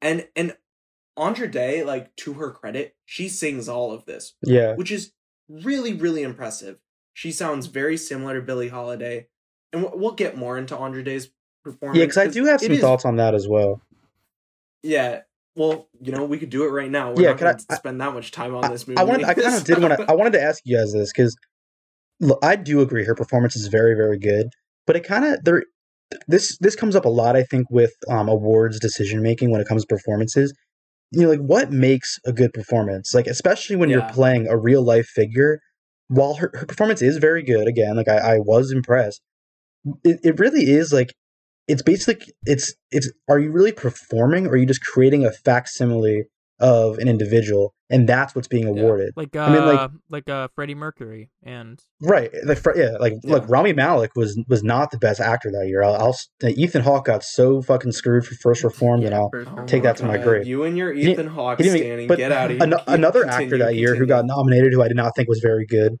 and and Andra Day, like to her credit, she sings all of this, Yeah. which is really really impressive. She sounds very similar to Billie Holiday, and we'll, we'll get more into Andra Day's performance. Yeah, because I do have it some is- thoughts on that as well. Yeah. Well, you know, we could do it right now. We're Yeah, not can I- going to spend that much time on this movie. I wanted, I kind of did want to, I wanted to ask you guys this because, look, I do agree her performance is very, very good, but it kind of there, this this comes up a lot, I think, with um, awards decision making when it comes to performances. You know, like what makes a good performance? Like especially when Yeah. you're playing a real life figure. While her, her performance is very good, again, like I, I was impressed. It, it really is like it's basically it's it's are you really performing or are you just creating a facsimile of an individual and that's what's being awarded Like uh, I mean, like- like uh, Freddie Mercury and right like fr- yeah like look Yeah. rami malek was was not the best actor that year i'll, I'll s- ethan hawke got so fucking screwed for first reformed and i'll first Oh. Take that to my grave. You and your Ethan Hawke he didn't even- standing. but Get out of here. Ano- Keep- another actor continue, that year who got nominated who i did not think was very good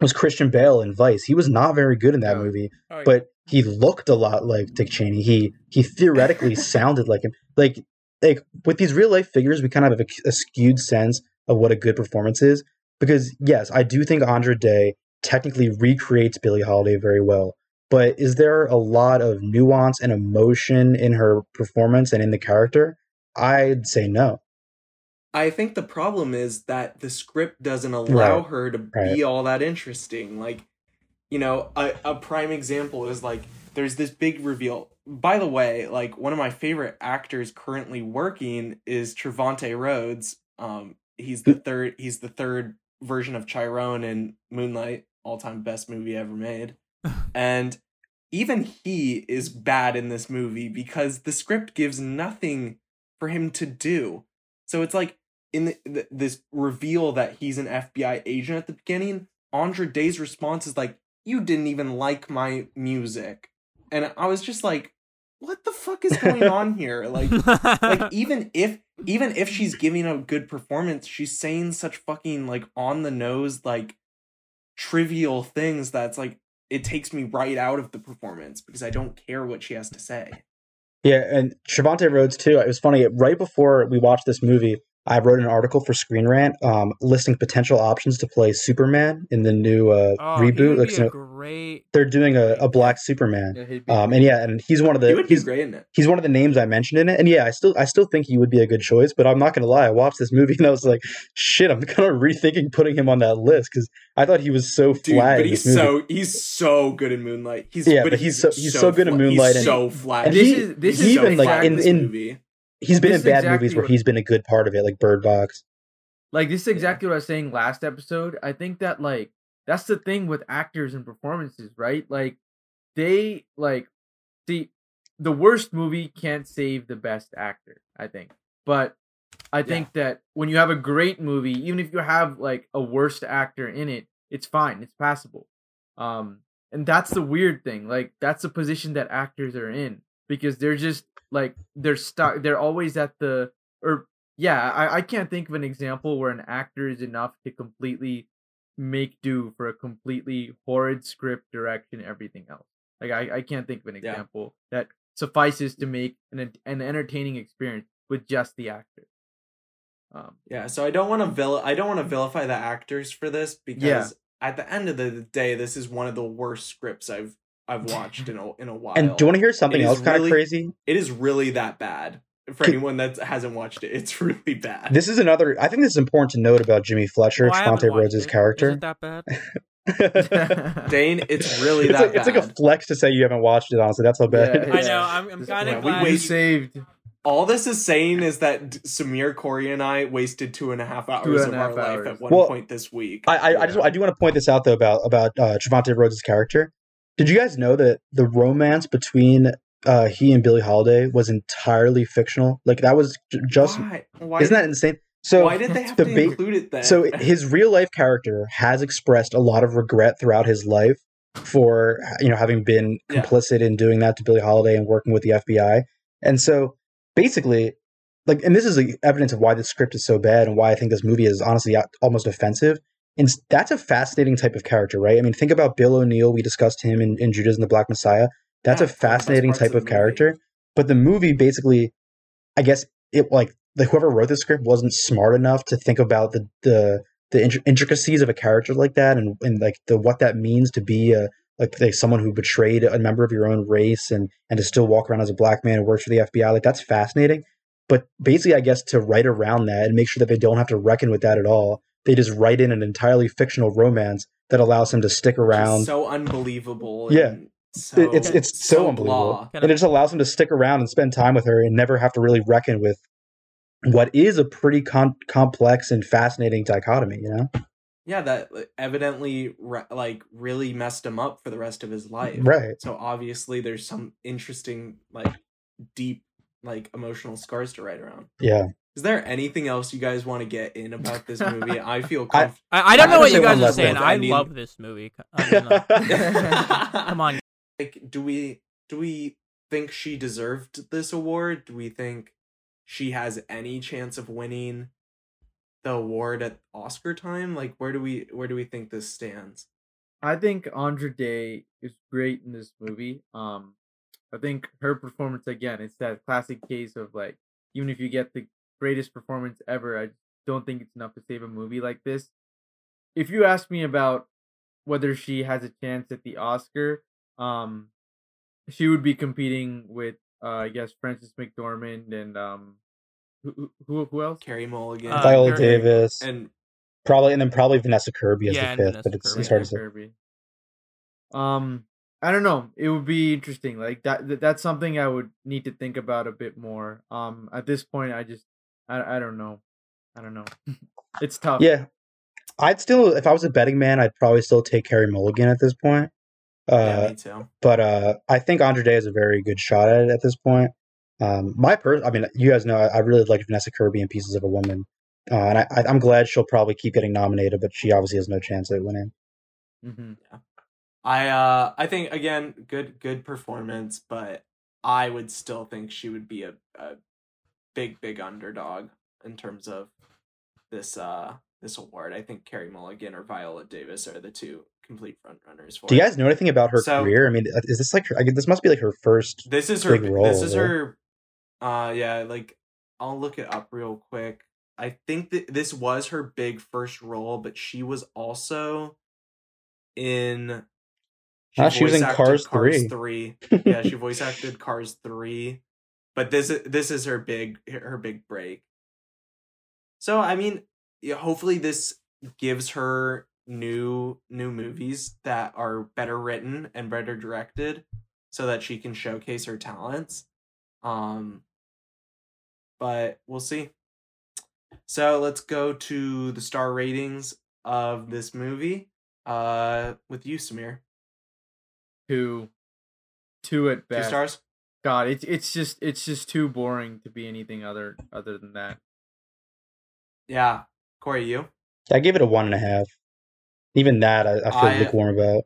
was christian bale in vice he was not very good in that movie Oh, but he looked a lot like Dick Cheney. He he theoretically sounded like him. Like like with these real life figures, we kind of have a, a skewed sense of what a good performance is. Because yes, I do think Andra Day technically recreates Billie Holiday very well. But is there a lot of nuance and emotion in her performance and in the character? I'd say no. I think the problem is that the script doesn't allow Right, her to right. be all that interesting. Like, you know, a, a prime example is like there's this big reveal. By the way, like one of my favorite actors currently working is Trevante Rhodes. Um, he's the third. He's the third version of Chiron in Moonlight, all time best movie ever made, and even he is bad in this movie because the script gives nothing for him to do. So it's like in the, th this reveal that he's an FBI agent at the beginning, Andra Day's response is like, "You didn't even like my music," and I was just like, "What the fuck is going on here?" Like, like even if even if she's giving a good performance, she's saying such fucking like on the nose like trivial things that's like it takes me right out of the performance because I don't care what she has to say. Yeah, and Trevante Rhodes too. It was funny. Right before we watched this movie, I wrote an article for Screen Rant um, listing potential options to play Superman in the new uh, oh, reboot. Like, be so great. they're doing a, a black Superman. Yeah, Um, and yeah, and he's one of He the would be he's, great in it. he's one of the names I mentioned in it. And yeah, I still I still think he would be a good choice. But I'm not gonna lie, I watched this movie and I was like, shit, I'm kind of rethinking putting him on that list because I thought he was so Dude, flat. but in he's this movie. so he's so good in Moonlight. He's Yeah, but, but he's so- he's so good in fla- Moonlight He's and- so flat. and this he- is this he's is even, so like, in- in- movie. He's been this in bad exactly movies where what- he's been a good part of it, like Bird Box. like this is exactly what I was saying last episode. I think that like that's the thing with actors and performances, right? Like they like see the worst movie can't save the best actor, I think. But I think that when you have a great movie, even if you have like a worst actor in it, it's fine. It's passable. Um and that's the weird thing. Like that's the position that actors are in because they're just like they're stuck they're always at the or yeah, I, I can't think of an example where an actor is enough to completely make do for a completely horrid script, direction, everything else. Like I, I can't think of an Yeah. example that suffices to make an an entertaining experience with just the actor. Um, Yeah, so I don't want to vil- I don't want to vilify the actors for this because Yeah. at the end of the day, this is one of the worst scripts I've I've watched in a in a while. And do you want to hear something It is else kind really- of crazy? it is really that bad for anyone that hasn't watched it. It's really bad. This is another. I think this is important to note about Jimmy Fletcher, Oh, I Trevante Rhodes' it. Is character. it that bad? Dane, it's really that like, it's like a flex to say you haven't watched it. Honestly, that's how bad. Yeah, I know. I'm, I'm kind of we glad. we you- saved All this is saying is that Samir, Corey, and I wasted two and a half hours of a our half life hours. at one Well, point this week. I, I, I just I do want to point this out though about about uh, Trevante Rhodes' character. Did you guys know that the romance between uh, he and Billie Holiday was entirely fictional? Like that was j- just why? Why isn't that insane? So why did they have the to ba- include it then? so his real life character has expressed a lot of regret throughout his life for you know having been Yeah. complicit in doing that to Billie Holiday and working with the FBI. And so basically, like, and this is like, evidence of why the script is so bad and why I think this movie is honestly almost offensive. And that's a fascinating type of character, right? I mean, think about Bill O'Neal. We discussed him in, in Judas and the Black Messiah. That's Yeah, a one of the best fascinating type of the of character. But the movie basically, I guess, it like like whoever wrote the script wasn't smart enough to think about the the the intricacies of a character like that and and like the what that means to be a like, like someone who betrayed a member of your own race and and to still walk around as a black man who works for the FBI like that's fascinating but basically I guess to write around that and make sure that they don't have to reckon with that at all they just write in an entirely fictional romance that allows him to stick around so unbelievable. Yeah. So, It- it's it's so, unbelievable blah. and it just allows him to stick around and spend time with her and never have to really reckon with what is a pretty con- complex and fascinating dichotomy you know Yeah, that evidently re- like really messed him up for the rest of his life. right So obviously there's some interesting like deep like emotional scars to write around. yeah Is there anything else you guys want to get in about this movie? I feel I- I, I don't I'm know gonna what you guys are saying. I I mean- love this movie. I mean, come on, like do we do we think she deserved this award? Do we think she has any chance of winning the award at Oscar time? Like where do we where do we think this stands? I think Andra Day is great in this movie. Um, I think her performance again, it's that classic case of like, even if you get the greatest performance ever, I don't think it's enough to save a movie like this. If you ask me about whether she has a chance at the Oscar, um, she would be competing with, uh, I guess, Frances McDormand and um, who who who else? Carey Mulligan, Uh, Viola Carey- Davis and probably and then probably Vanessa Kirby as Yeah, the fifth Vanessa but it's, Kirby. it's hard to say Kirby. Um, I don't know. It would be interesting. Like that. that- That's something I would need to think about a bit more. Um, at this point, I just, I, I don't know. I don't know. it's tough. yeah I'd still if I was a betting man I'd probably still take Carey Mulligan at this point uh yeah, me too. but uh, I think Andra Day is a very good shot at it at this point. Um, my person, I mean, you guys know I, I really like Vanessa Kirby in Pieces of a Woman, uh, and I, I, I'm glad she'll probably keep getting nominated, but she obviously has no chance at winning. hmm I uh I think again good good performance, but I would still think she would be a, a big big underdog in terms of this uh this award. I think Carey Mulligan or Viola Davis are the two complete front runners for Do you guys know anything about her So- career? I mean, is this like her, I, this must be like her first? This is her role, this is her uh yeah, like I'll look it up real quick. I think that this was her big first role, but she was also in Ah, she was in Cars Cars 3. 3. yeah, she voice acted Cars 3. But this is this is her big her big break. So I mean, hopefully this gives her new new movies that are better written and better directed so that she can showcase her talents. Um but we'll see. So let's go to the star ratings of this movie. Uh with you, Samir. Two, two at best. Two stars? God, it's it's just it's just too boring to be anything other other than that. Yeah. Corey, you? I gave it a one and a half. Even that, I, I feel I- lukewarm about.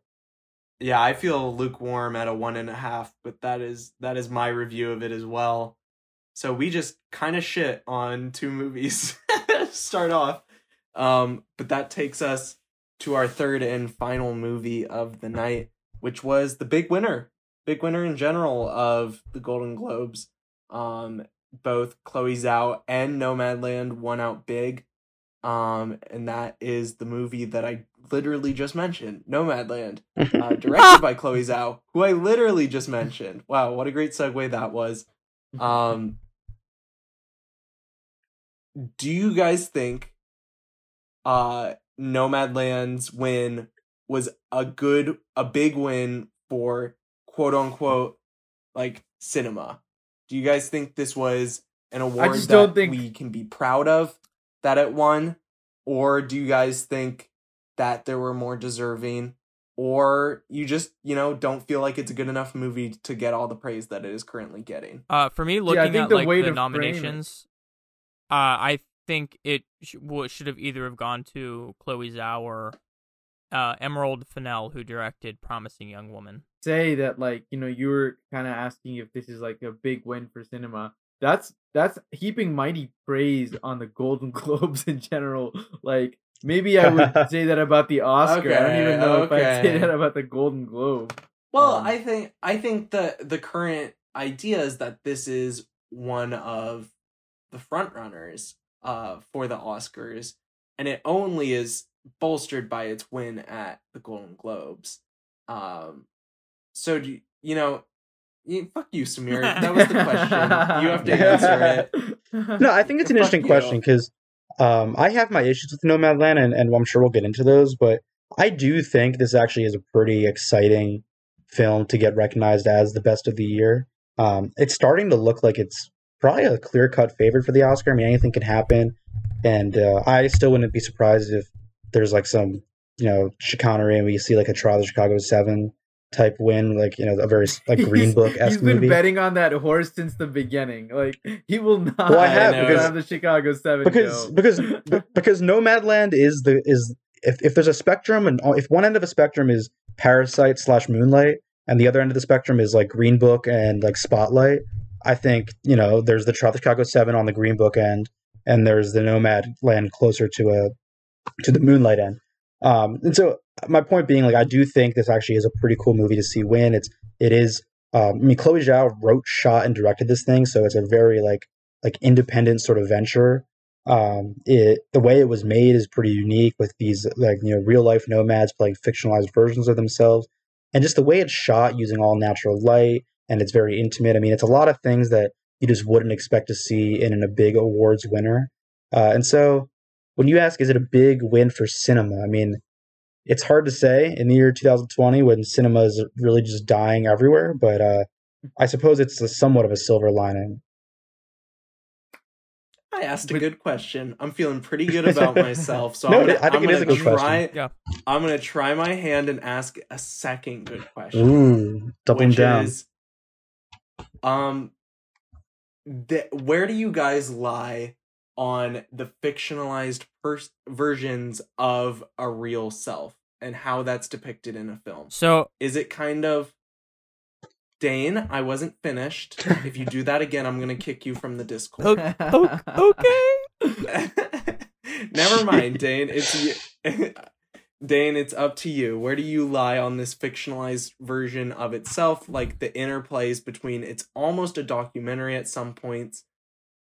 Yeah, I feel lukewarm at a one and a half, but that is that is my review of it as well. So we just kind of shit on two movies to start off. Um, but that takes us to our third and final movie of the night, which was the big winner, big winner in general of the Golden Globes. Um, both Chloe Zhao and Nomadland won out big. Um, and that is the movie that I literally just mentioned, Nomadland uh, directed by Chloe Zhao, who I literally just mentioned. Wow, what a great segue that was. Um, do you guys think uh, Nomadland's win was a good, a big win for quote unquote like cinema? Do you guys think this was an award just that don't think- we can be proud of that it won, or do you guys think that there were more deserving? or you just you know don't feel like it's a good enough movie to get all the praise that it is currently getting. Uh, for me, looking think at the like the to frame it- nominations, uh, I think it sh- well, it should have either have gone to Chloe Zhao or uh, Emerald Fennell, who directed Promising Young Woman. Say that like you know you were kind of asking if this is like a big win for cinema. That's that's heaping mighty praise on the Golden Globes in general. Like maybe I would say that about the Oscar. I don't even Okay, know if I'd say that about the Golden Globe. Well, Um, I think I think the the current idea is that this is one of the front runners uh for the Oscars, and it only is bolstered by its win at the Golden Globes. Um, so do you, you know, you, fuck you, Samir. That was the question. You have to answer it. No, I think it's an Fuck interesting you. question because um, I have my issues with Nomadland, and, and I'm sure we'll get into those. But I do think this actually is a pretty exciting film to get recognized as the best of the year. Um, it's starting to look like it's probably a clear cut favorite for the Oscar. I mean, anything can happen, and uh, I still wouldn't be surprised if there's like some you know chicanery and we see like a trial of the Chicago Seven type win, like you know a very like Green Book He's been movie. betting on that horse since the beginning. Like he will not. Well, I have, because- the Chicago Seven because go. because because Nomadland is the is if, if there's a spectrum and if one end of a spectrum is Parasite slash Moonlight and the other end of the spectrum is like Green Book and like Spotlight, I think you know there's the Chicago Seven on the Green Book end and there's the Nomad Land closer to a to the Moonlight end. Um, and so my point being, like, I do think this actually is a pretty cool movie to see win. It's it is. Um, I mean, Chloe Zhao wrote, shot, and directed this thing, so it's a very like like independent sort of venture. Um, it the way it was made is pretty unique with these like you know real life nomads playing fictionalized versions of themselves, and just the way it's shot using all natural light and it's very intimate. I mean, it's a lot of things that you just wouldn't expect to see in, in a big awards winner. Uh, and so when you ask, is it a big win for cinema? I mean, it's hard to say in the year 2020 when cinema is really just dying everywhere, but uh, I suppose it's a somewhat of a silver lining. I asked a good question. I'm feeling pretty good about myself, so No, I'm gonna, I think I'm it is a gonna question. try. Yeah. I'm gonna try my hand and ask a second good question. Ooh, doubling which down. is, um, the, where do you guys lie on the fictionalized pers- versions of a real self and how that's depicted in a film? So Is it kind of Dane? I wasn't finished. if you do that again, I'm gonna kick you from the Discord. o- okay. Never mind, Dane. It's you. Dane, it's up to you. Where do you lie on this fictionalized version of itself? Like the interplays between it's almost a documentary at some points,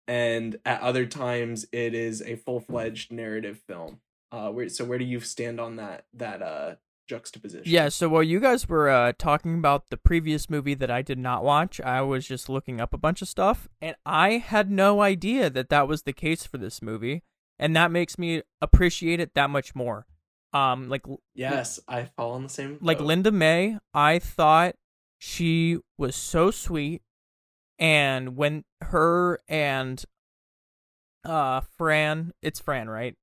and at other times it is a full fledged narrative film. Uh, where so where do you stand on that that uh juxtaposition? Yeah, so while you guys were uh, talking about the previous movie that I did not watch, I was just looking up a bunch of stuff, and I had no idea that that was the case for this movie, and that makes me appreciate it that much more. Um, like Yes, I fall in the same. like. Linda May, I thought she was so sweet, and when her and uh Fran, it's Fran, right?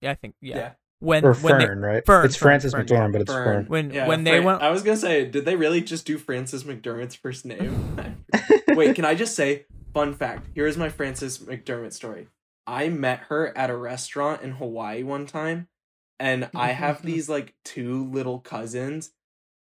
Yeah, I think yeah. Yeah. When or when Fern, right? Fern, it's Fern, Frances Fern, McDormand, but it's Fern. Fern. when Yeah, when they went I was gonna say, did they really just do Frances McDermott's first name? Wait, can I just say, fun fact? Here is my Francis McDermott story. I met her at a restaurant in Hawaii one time, and I have these like two little cousins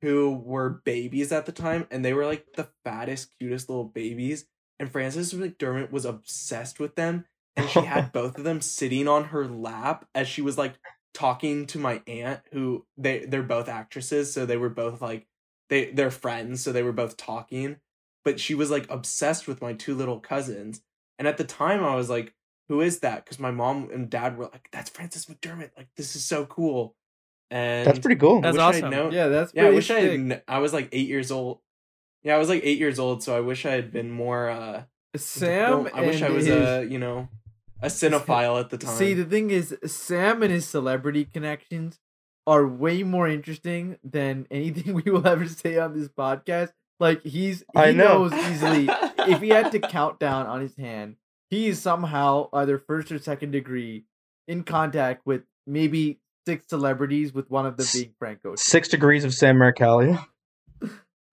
who were babies at the time, and they were like the fattest, cutest little babies. And Frances McDermott was obsessed with them, and she had both of them sitting on her lap as she was like talking to my aunt who they they're both actresses so they were both like they they're friends so they were both talking but she was like obsessed with my two little cousins and at the time i was like who is that because my mom and dad were like that's Frances mcdermott like this is so cool and That's pretty cool. I That's wish I'd awesome. known- yeah, that's yeah i wish i had i was like eight years old yeah i was like eight years old so i wish i had been more uh Sam. i wish i was his- a you know a cinephile at the time See, the thing is, Sam and his celebrity connections are way more interesting than anything we will ever say on this podcast. Like he's, he I know. knows easily if he had to count down on his hand, he is somehow either first or second degree in contact with maybe six celebrities with one of the big Franco. Six degrees of Sam Marcalia.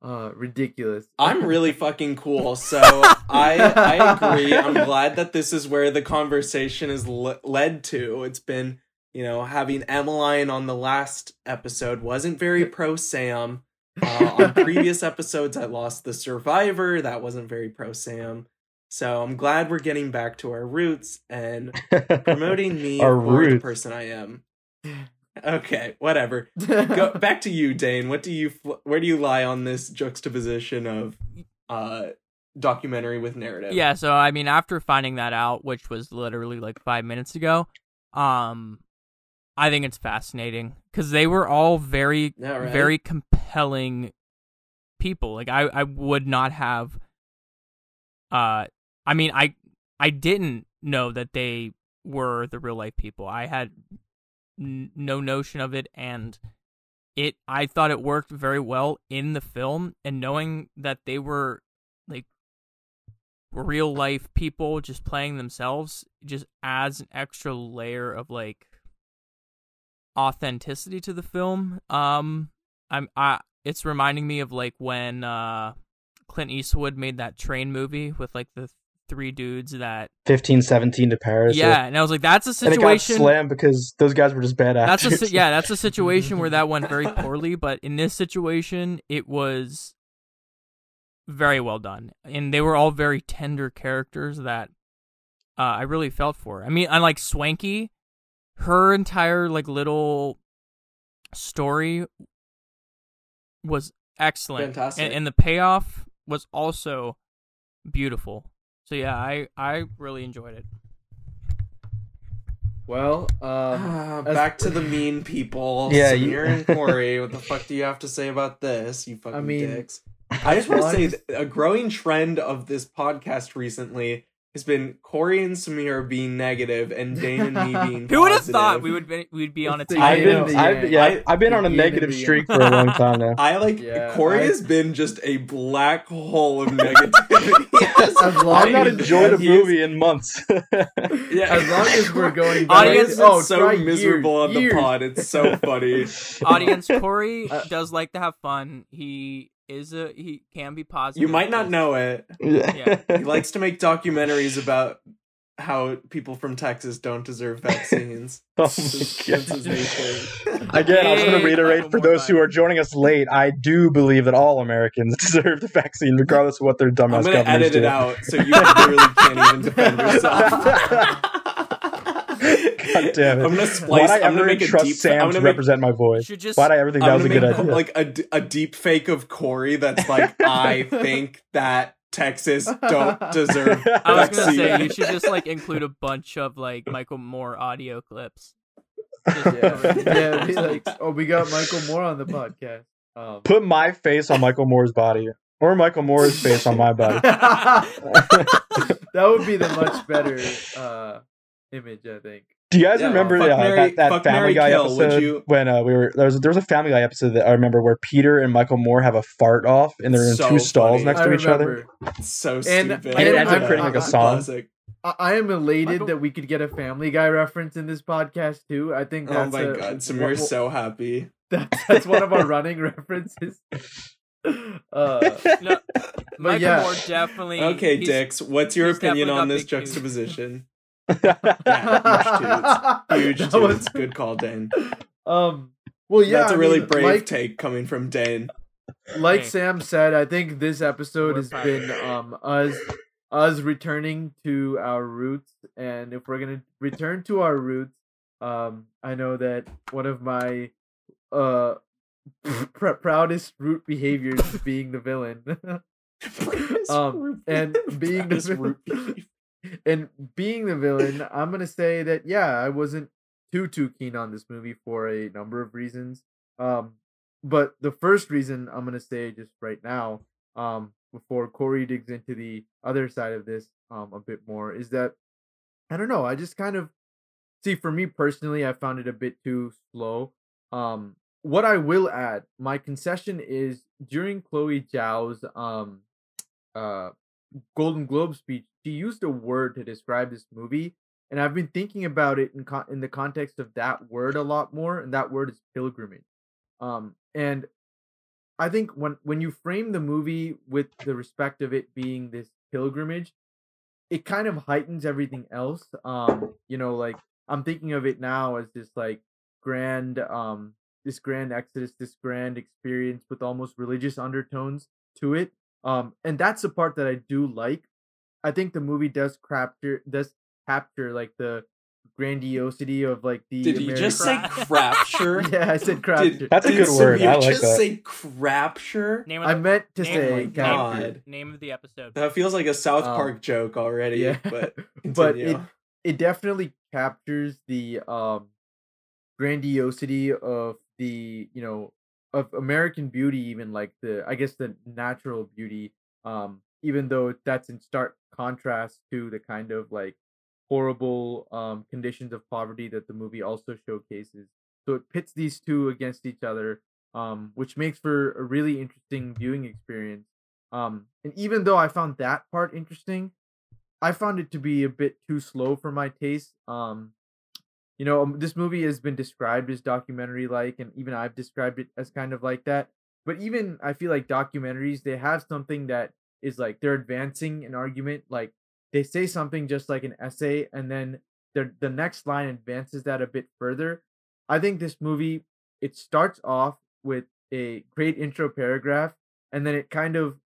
Uh, ridiculous. I'm really fucking cool, so I I agree. I'm glad that this is where the conversation is le- led to. It's been you know having Emmeline on the last episode wasn't very pro Sam, Uh, on previous episodes, I lost the survivor. That wasn't very pro Sam. So I'm glad we're getting back to our roots and promoting me Our for the person I am. Okay, whatever. Go back to you, Dane. What do you where do you lie on this juxtaposition of uh documentary with narrative? Yeah, so I mean, after finding that out, which was literally like five minutes ago, um, I think it's fascinating because they were all very, right? very compelling people. Like I, I would not have. Uh, I mean, I, I didn't know that they were the real life people. I had n- no notion of it, and it. I thought it worked very well in the film, and knowing that they were like real life people just playing themselves just adds an extra layer of like authenticity to the film. Um I'm I it's reminding me of like when uh Clint Eastwood made that train movie with like the three dudes that 15, 17 to Paris. yeah, and I was like that's a And got situation slammed because those guys were just bad that's a actors. si- yeah, that's a situation where that went very poorly, but in this situation, it was very well done, and they were all very tender characters that uh, I really felt for. I mean, unlike Swankie, her entire like little story was excellent, Fantastic. and, and the payoff was also beautiful. So yeah, I I really enjoyed it. well, um, Ah, back to the mean people. Yeah, Yeah, you- Samir and Corey. What the fuck do you have to say about this? You fucking mean, dicks. I just want to say a growing trend of this podcast recently has been Corey and Samir being negative and Dane and me being. Who would have thought we would be, we'd be on a team? I've been, I've, yeah, I- I've been on a the yin and negative streak for a long time now. I like Yeah, Corey I- has been just a black hole of negativity. As long I've not as- enjoyed a He is- movie in months. Yeah, As long as we're going Corey back- has been Oh, so miserable years, on the years. pod. It's so funny. audience corey Uh, does like to have fun he is a he can be positive You might not know it. Yeah. He likes to make documentaries about how people from Texas don't deserve vaccines. oh my his god. new thing. Again, I was going to reiterate for those who are joining us late. I do believe that all Americans deserve the vaccine, regardless of what their dumbass I'm dumbass gonna governors edit do. it out so you literally can't even defend yourself. God damn it! I'm gonna Why'd splice. I I'm gonna ever make a trust deep. Sam I'm to gonna make. represent my voice? should just Why'd I ever think that I'm was a gonna good make idea? like a, d- a deep fake of Corey that's like I think that Texas don't deserve i was gonna say you should just like include a bunch of like michael moore audio clips Just yeah, yeah. Be like, oh, we got Michael Moore on the podcast. Um, Put my face on Michael Moore's body, or Michael Moore's face on my body. that would be the much better uh, image, I think. Do you guys Yeah, remember uh, marry- that, that Family marry, Guy kill, would episode you- when uh, we were there was there was a Family Guy episode that I remember where Peter and Michael Moore have a fart off and they're in So two stalls funny. next I to each other. It's so And- stupid. and it ends up creating, like, a song. I, I am elated Michael- that we could get a Family Guy reference in this podcast too. I think Oh my a- god, one- Samir's so happy. that, that's one of our running references. Uh, no, michael yeah. moore definitely Okay, he's- Dix, what's your opinion on this big tooth. juxtaposition? that Huge was- dudes. Good call, Dane. Um. Well, yeah, That's a I really mean, brave like, take coming from Dane. like Hey. Sam said, I think this episode We're has proud. been um us us returning to our roots, and if we're gonna return to our roots, um, I know that one of my uh pr- proudest root behaviors is being the villain. Um, and being the This root villain, and being the villain, I'm gonna say that yeah, I wasn't too too keen on this movie for a number of reasons. Um, but the first reason I'm gonna say just right now, um, before Corey digs into the other side of this um a bit more, is that I don't know. I just kind of see for me personally, I found it a bit too slow. Um, what I will add, my concession is during Chloe Zhao's um uh Golden Globe speech, she used a word to describe this movie, and I've been thinking about it in in the context of that word a lot more, and that word is pilgrimage. Um, and I think when when you frame the movie with the respect of it being this pilgrimage, it kind of heightens everything else. Um, you know, like I'm thinking of it now as this like grand um this grand exodus, this grand experience with almost religious undertones to it. Um, and that's the part that I do like. I think the movie does capture does capture like the grandiosity of like the. Did you just say Cra- crapture? yeah, I said crapture. That's a Did good word. Samir I like just that. say crapture? Name of I meant to name, say name, God. name, name of the episode. That feels like a South Um, Park joke already. yeah. but but continue. it it definitely captures the um grandiosity of the you know of American beauty even like the I guess the natural beauty um even though that's in stark contrast to the kind of like horrible um conditions of poverty that the movie also showcases so it pits these two against each other um which makes for a really interesting viewing experience um and even though I found that part interesting I found it to be a bit too slow for my taste. Um, you know, um, this movie has been described as documentary like, and even I've described it as kind of like that. But even I feel like documentaries, they have something that is like they're advancing an argument. Like they say something just like an essay, and then the the next line advances that a bit further. I think this movie it starts off with a great intro paragraph, and then it kind of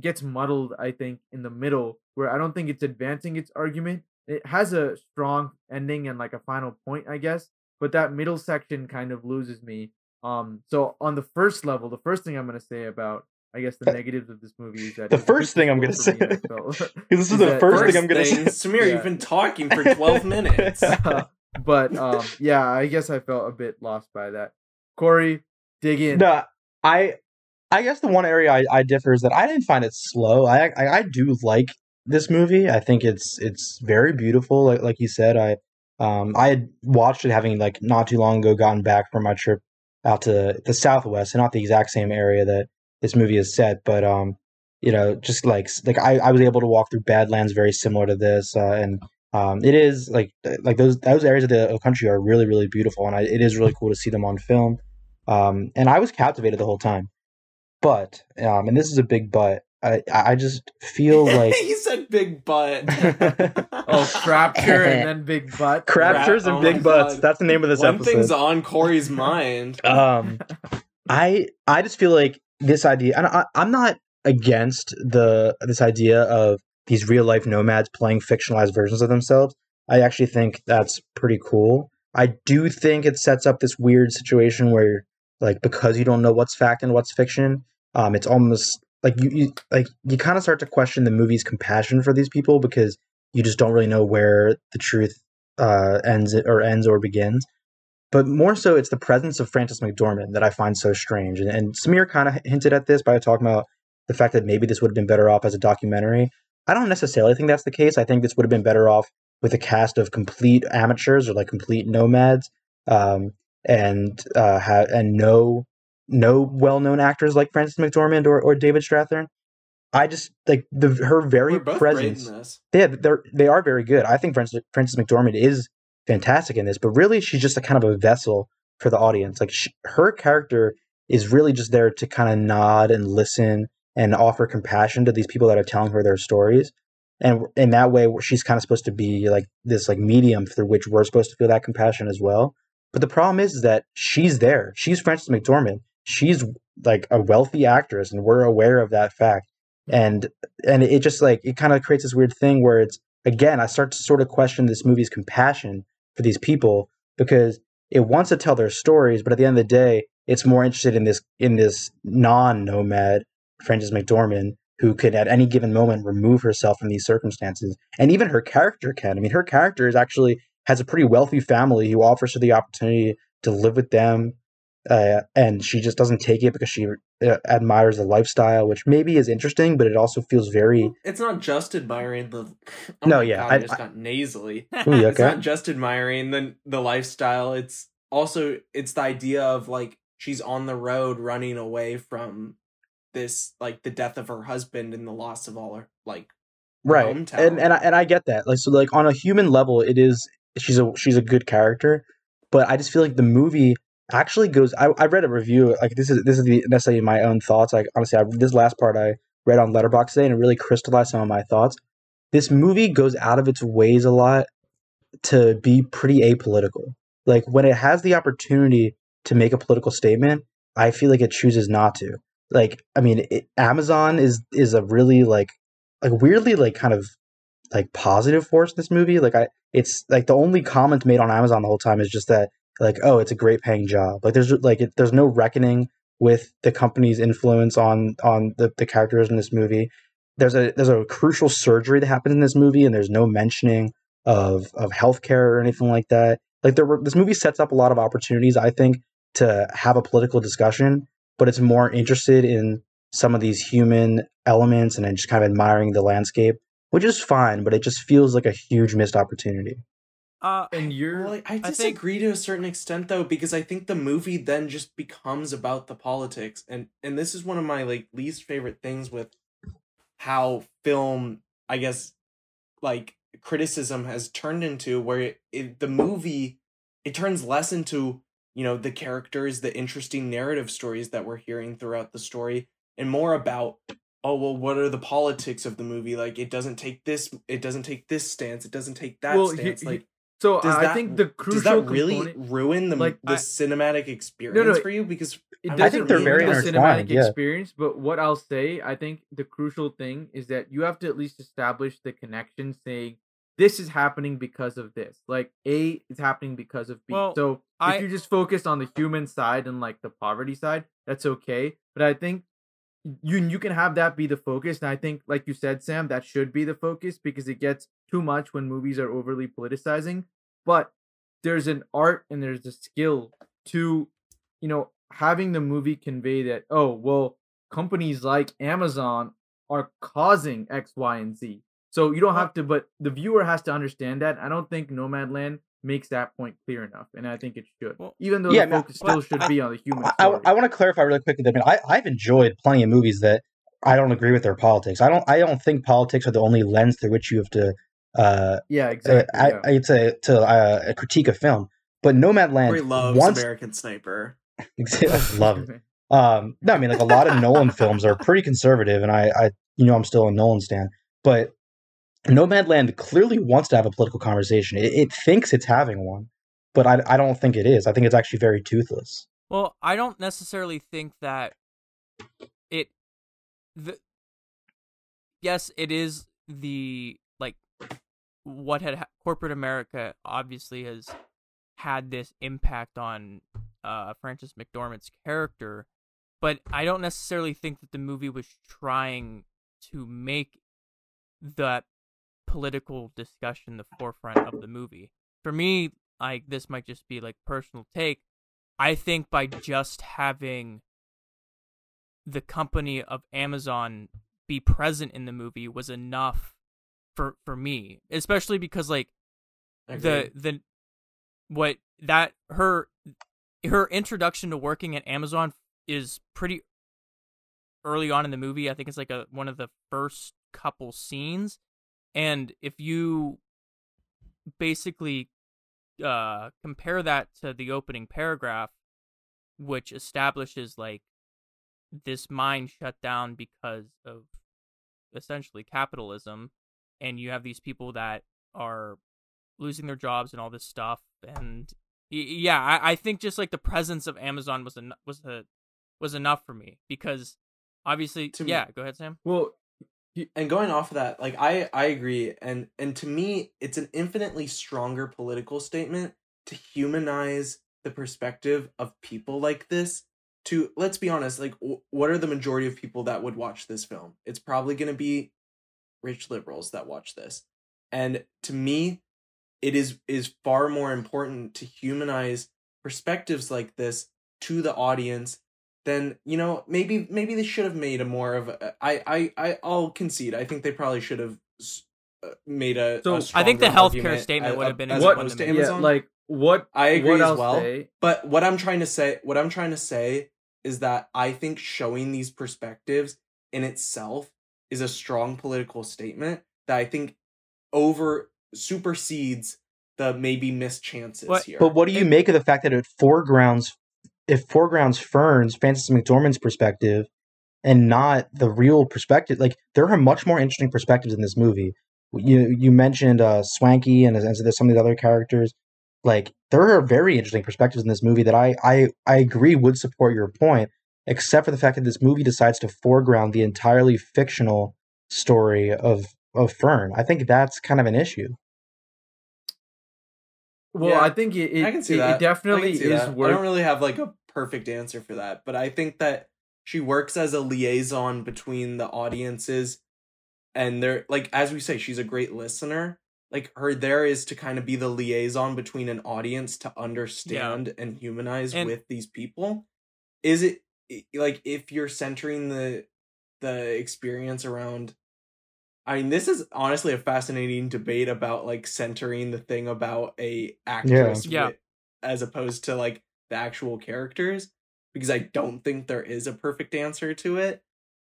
gets muddled. I think in the middle where I don't think it's advancing its argument. It has a strong ending and like a final point, I guess, but that middle section kind of loses me. Um, so on the first level, the first thing I'm gonna say about, I guess, the Uh, negatives of this movie is that the it's a bit first thing I'm gonna say- Because this is Is the first First thing I'm gonna thing, say. Samir, Yeah. you've been talking for 12 minutes. but um, yeah, I guess I felt a bit lost by that. Corey, dig in. No, I I guess the one area I, I differ is that I didn't find it slow. I, I I do like this movie. I think it's it's very beautiful. Like like you said, I um I had watched it having like not too long ago gotten back from my trip out to the Southwest, and not the exact same area that this movie is set, but um you know just like like I, I was able to walk through Badlands very similar to this, uh, and um it is like like those those areas of the country are really really beautiful, and I, it is really cool to see them on film. Um, and I was captivated the whole time. But, um, and this is a big but, I, I just feel like he said big butt. Oh, crapture and then big butt. Craptures oh and my Big Butts. God. That's the name of this One episode. thing's on Corey's mind. um, I I just feel like this idea, and I, I'm not against the this idea of these real life nomads playing fictionalized versions of themselves. I actually think that's pretty cool. I do think it sets up this weird situation where, like, because you don't know what's fact and what's fiction, um, it's almost like you, you like you kind of start to question the movie's compassion for these people because you just don't really know where the truth uh, ends or ends or begins but more so it's the presence of Frances McDormand that I find so strange. And, and Samir kind of hinted at this by talking about the fact that maybe this would have been better off as a documentary. I don't necessarily think that's the case. I think this would have been better off with a cast of complete amateurs or like complete nomads, um, and uh, ha- and no no well known actors like Frances McDormand or, or David Strathairn. I just like the her very presence great in this. yeah, they're they are very good. I think Frances, Frances McDormand is fantastic in this, but really she's just a kind of a vessel for the audience. Like she, her character is really just there to kind of nod and listen and offer compassion to these people that are telling her their stories. And in that way, she's kind of supposed to be like this like medium through which we're supposed to feel that compassion as well. But the problem is, is that she's there. She's Frances McDormand. She's like a wealthy actress, and we're aware of that fact. And and it just like it kind of creates this weird thing where it's again, I start to sort of question this movie's compassion for these people because it wants to tell their stories, but at the end of the day, it's more interested in this in this non-nomad Frances McDormand who could at any given moment remove herself from these circumstances. And even her character can. I mean, her character is actually has a pretty wealthy family who offers her the opportunity to live with them. Uh, and she just doesn't take it because she uh, admires the lifestyle, which maybe is interesting, but it also feels very. It's not just admiring the. Oh No, yeah, God, I- I, just I- got nasally. Ooh, you It's okay? not just admiring the the lifestyle. It's also it's the idea of like she's on the road running away from this like the death of her husband and the loss of all her like right hometown. and and I, and I get that like so like on a human level it is she's a she's a good character but i just feel like the movie actually goes i, I read a review like this is this is the necessarily my own thoughts like honestly I, this last part i read on Letterboxd today and it really crystallized some of my thoughts this movie goes out of its ways a lot to be pretty apolitical like when it has the opportunity to make a political statement, I feel like it chooses not to. Like, I mean, it, Amazon is is a really like like weirdly like kind of like positive force in this movie. Like, I it's like the only comment made on Amazon the whole time is just that like oh it's a great paying job. Like there's like it, there's no reckoning with the company's influence on on the, the characters in this movie. There's a there's a crucial surgery that happens in this movie, and there's no mentioning of of healthcare or anything like that. Like there were, this movie sets up a lot of opportunities, I think, to have a political discussion, but it's more interested in some of these human elements and just kind of admiring the landscape, which is fine, but it just feels like a huge missed opportunity. Uh, And you're Well, I, I I think- disagree to a certain extent though, because I think the movie then just becomes about the politics, and and this is one of my like least favorite things with how film, I guess, like criticism has turned into, where it, it the movie it turns less into you know the characters, the interesting narrative stories that we're hearing throughout the story, and more about oh well what are the politics of the movie? Like it doesn't take this it doesn't take this stance it doesn't take that Well, he- stance he- like so does I that- think the crucial does that really component, ruin the like, the I- cinematic experience no, no, for you? Because it I doesn't think they're ruin very the cinematic yeah. experience. But what I'll say, I think the crucial thing is that you have to at least establish the connection, saying this is happening because of this. Like A is happening because of B. Well, so I- if you just focus on the human side and like the poverty side, that's okay. But I think you you can have that be the focus, and I think, like you said, Sam, that should be the focus because it gets too much when movies are overly politicizing. But there's an art and there's a skill to you know having the movie convey that oh well companies like amazon are causing x y and z so you don't have to but the viewer has to understand that i don't think nomadland makes that point clear enough and i think it should even though yeah, the focus still should I- be on the human I, I. I want to clarify really quickly. that, I mean, I, I've enjoyed plenty of movies that I don't agree with their politics. I don't. I don't think politics are the only lens through which you have to. Uh, yeah uh, exactly I, yeah. I'd say to uh, a critique of film. But Nomadland Corey loves once American Sniper. I love it. Um, no, I mean like a lot of Nolan films are pretty conservative, and I, I, you know, I'm still a Nolan stan. But Nomadland clearly wants to have a political conversation. It, it thinks it's having one, but I, I don't think it is. I think it's actually very toothless. Well, I don't necessarily think that it the yes, it is the like what had ha- corporate America obviously has had this impact on uh Frances McDormand's character, but I don't necessarily think that the movie was trying to make that political discussion the forefront of the movie. For me, like this might just be like personal take. I think by just having the company of Amazon be present in the movie was enough for for me, especially because like the the what that her her introduction to working at Amazon is pretty early on in the movie. I think it's like a one of the first couple scenes, and if you basically uh compare that to the opening paragraph, which establishes like this mine shut down because of essentially capitalism, and you have these people that are losing their jobs and all this stuff and yeah I, I think just like the presence of amazon was en- was a was enough for me because obviously To me- yeah go ahead sam. Well and going off of that like i i agree and and to me it's an infinitely stronger political statement to humanize the perspective of people like this to let's be honest like w- what are the majority of people that would watch this film? It's probably going to be rich liberals that watch this and to me it is is far more important to humanize perspectives like this to the audience then you know maybe maybe they should have made a more of a, I I I I'll concede. I think they probably should have uh, made a. So, a I think the healthcare argument statement would have been as what- opposed to yeah, yeah Amazon. like what I agree what as well. say, But what I'm trying to say, what I'm trying to say is that I think showing these perspectives in itself is a strong political statement that I think over supersedes the maybe missed chances What- here. But what do you It- make of the fact that it foregrounds, it foregrounds Fern's Frances McDormand's perspective, and not the real perspective? Like there are much more interesting perspectives in this movie. You you mentioned uh, Swankie and, and there's some of the other characters. like there are very interesting perspectives in this movie that I I I agree would support your point, except for the fact that this movie decides to foreground the entirely fictional story of of Fern. I think that's kind of an issue. Well, Yeah, I think it, it, I can see it, that. it definitely I can see is that. I don't really have like a perfect answer for that, but I think that she works as a liaison between the audiences and they're like as we say she's a great listener. Like her there is to kind of be the liaison between an audience to understand and humanize And- with these people. Is it i- like if you're centering the the experience around I mean, this is honestly a fascinating debate about like centering the thing about a actress Yeah. wi- as opposed to like the actual characters because I don't think there is a perfect answer to it.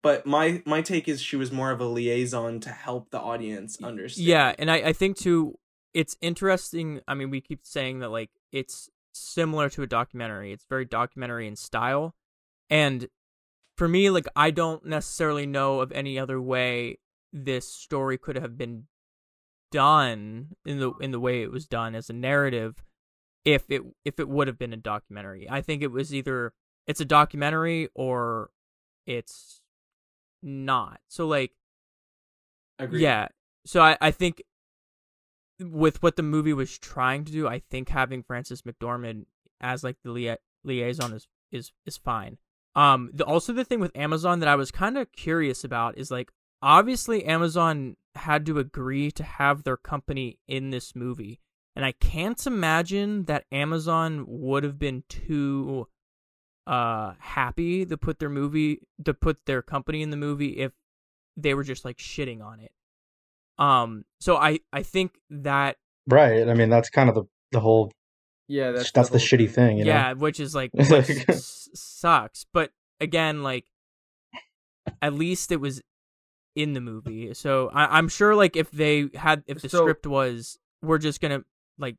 But my my take is she was more of a liaison to help the audience understand. Yeah, and I, I think too, it's interesting. I mean, we keep saying that like it's similar to a documentary. It's very documentary in style, and for me, like I don't necessarily know of any other way this story could have been done in the in the way it was done as a narrative if it if it would have been a documentary. I think it was either it's a documentary or it's not. So like Agreed. yeah. So I, I think with what the movie was trying to do, I think having Frances McDormand as like the lia- liaison is is is fine. Um the, also the thing with Amazon that I was kind of curious about is like obviously Amazon had to agree to have their company in this movie. And I can't imagine that Amazon would have been too uh happy to put their movie to put their company in the movie if they were just like shitting on it. Um so I I think that Right. I mean, that's kind of the the whole. Yeah, That's, that's the, whole shitty thing. You know? yeah, which is like which s- sucks, but again like at least it was in the movie. So I I'm sure like if they had if the So- script was we're just going to like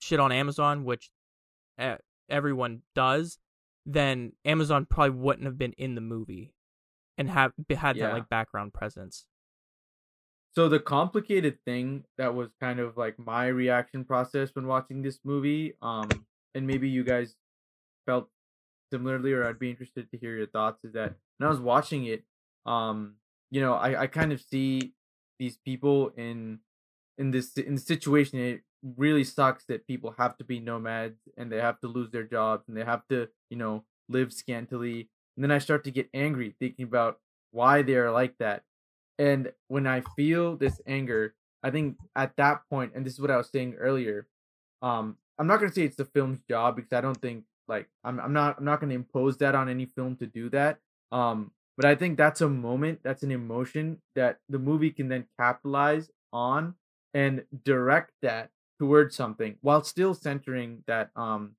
shit on Amazon, which uh, everyone does, then Amazon probably wouldn't have been in the movie and have had Yeah. that like background presence. So the complicated thing that was kind of like my reaction process when watching this movie, um, and maybe you guys felt similarly, or I'd be interested to hear your thoughts, is that when I was watching it, um, you know, I, I kind of see these people in in this in the situation. It really sucks that people have to be nomads and they have to lose their jobs and they have to, you know, live scantily. And then I start to get angry thinking about why they are like that. And when I feel this anger, I think at that point, and this is what I was saying earlier, um, I'm not gonna say it's the film's job because I don't think like I'm I'm not I'm not gonna impose that on any film to do that. Um, but I think that's a moment, that's an emotion that the movie can then capitalize on and direct that towards something while still centering that um,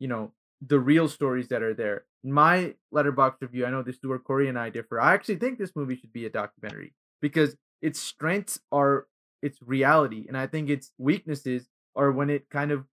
you know, the real stories that are there. My Letterboxd review, I know this is where Corey and I differ. I actually think this movie should be a documentary because its strengths are its reality, and I think its weaknesses are when it kind of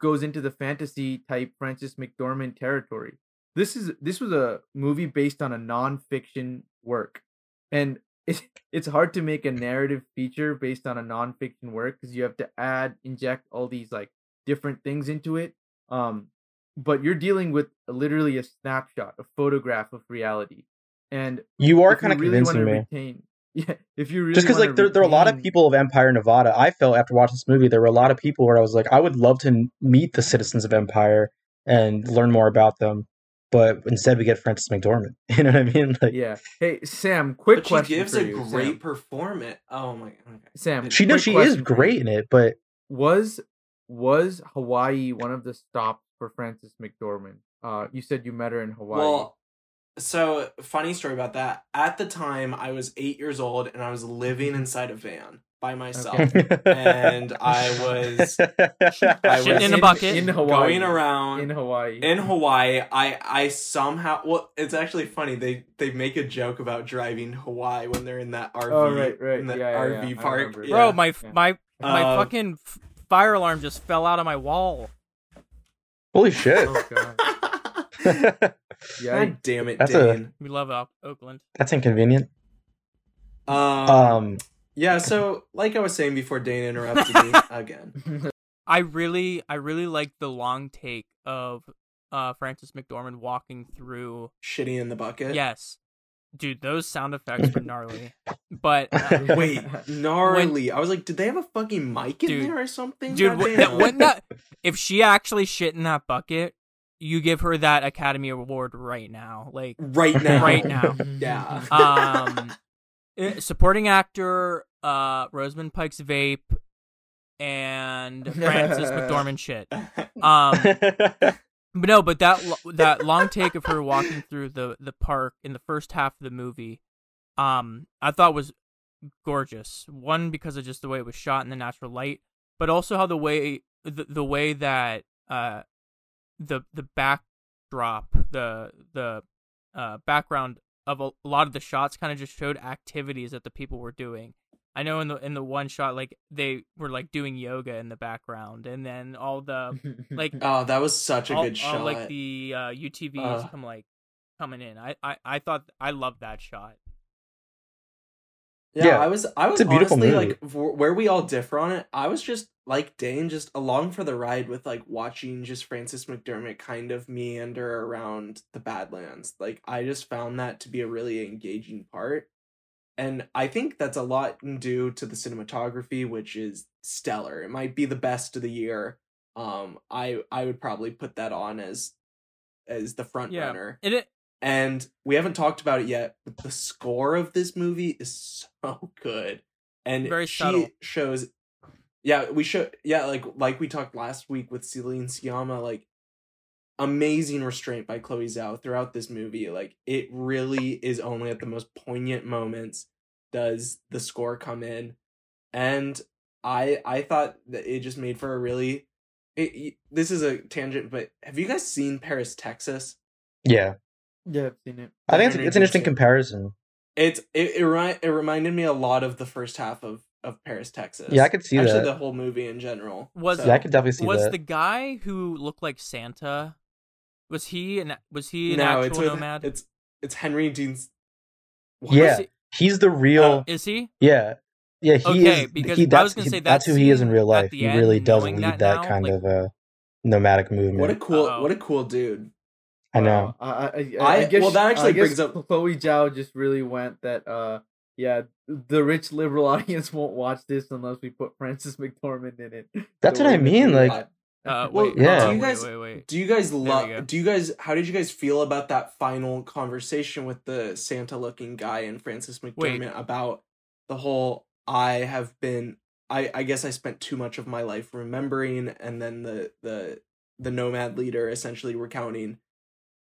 goes into the fantasy type Frances McDormand territory. This is this was a movie based on a nonfiction work, and it, it's hard to make a narrative feature based on a nonfiction work because you have to add inject all these like different things into it. Um, but you're dealing with literally a snapshot, a photograph of reality, and You are kind of really convincing me. Retain, yeah, if you really Just because, like, there, there are a lot of people of Empire, Nevada. I felt after watching this movie, there were a lot of people where I was like, I would love to meet the citizens of Empire and learn more about them. But instead, we get Frances McDormand. You know what I mean? Like, Yeah. Hey, Sam. Quick But she question gives for a you, great Sam. performance. Oh my god, Sam, she knows she is question for you. great in it, but Was was Hawaii one of the stops for Frances McDormand? Uh, you said you met her in Hawaii. Well, so funny story about that. At the time, I was eight years old and I was living inside a van by myself. And I was- I was in a bucket. in Hawaii. Going around in Hawaii. in Hawaii, I I somehow well, it's actually funny. They they make a joke about driving Hawaii when they're in that RV, Oh, right, right. in the Yeah, yeah, RV yeah. I park. Yeah. Bro, my my my Uh, fucking fire alarm just fell out of my wall. holy shit. oh god. Yeah. God damn it, That's a- Dane. We love Oak- Oakland. That's inconvenient. Um, Um, yeah. So, like I was saying before, Dane interrupted me again. I really, I really like the long take of uh Frances McDormand walking through. Shitty in the bucket. Yes, dude, those sound effects were gnarly. But uh, Wait, gnarly. I was like, did they have a fucking mic in Dude. there or something? dude, when, Goddamn. when that, if she actually shit in that bucket, you give her that Academy Award right now. Like, right now. Right now. Yeah. um, eh, supporting actor, uh, Rosamund Pike's vape, and Frances McDormand shit. Um, But no, but that that long take of her walking through the the park in the first half of the movie, um, I thought was gorgeous. One because of just the way it was shot in the natural light, but also how the way the, the way that uh the the backdrop the the uh background of a, a lot of the shots kind of just showed activities that the people were doing. I know in the in the one shot like they were like doing yoga in the background, and then all the like oh, that was such a all, good all, shot. like the uh, UTVs Uh. come like coming in. I, I I thought I loved that shot. Yeah, Yeah, I was. I was it's a beautiful honestly movie. like wh- where we all differ on it. I was just like Dane, just along for the ride with like watching just Frances McDermott kind of meander around the Badlands. Like I just found that to be a really engaging part, and I think that's a lot due to the cinematography, which is stellar. It might be the best of the year. Um, I I would probably put that on as as the front Yeah. runner And it and we haven't talked about it yet but the score of this movie is so good and Very she subtle. shows yeah we should yeah like like we talked last week with Celine Sciamma like amazing restraint by Chloe Zhao throughout this movie like it really is only at the most poignant moments does the score come in and I I thought that it just made for a really it, this is a tangent but have you guys seen Paris Texas yeah, yeah, I've seen it. I think it's, it's an interesting Interesting. comparison. It's it it, ri- it reminded me a lot of the first half of of Paris, Texas. Yeah, I could see Actually, that. the whole movie in general. Was- So- Yeah, I could definitely see that. was that. the guy who looked like Santa. Was he an was he an no, actual it's with, nomad? it's it's Henry Dean's. Yeah. He- He's the real. Uh, is he? yeah, yeah. He Okay, is. because he, I was gonna he- say that that's who he is in real life. the He really does lead that that, now, kind like- of uh, nomadic movement. What a cool Uh-oh. what a cool dude. I know. Wow. I, I, I, I- I guess, well, that actually I guess brings up- Chloe Zhao just really went that. Uh, yeah, the rich liberal audience won't watch this unless we put Frances McDormand in it. That's So what I mean, like- that. Uh, wait, yeah. uh, do you guys- wait, wait, wait. Do you guys love? Do you guys? How did you guys feel about that final conversation with the Santa looking guy and Frances Wait. McDermott about the whole? I have been. I I guess I spent too much of my life remembering, and then the the the nomad leader essentially recounting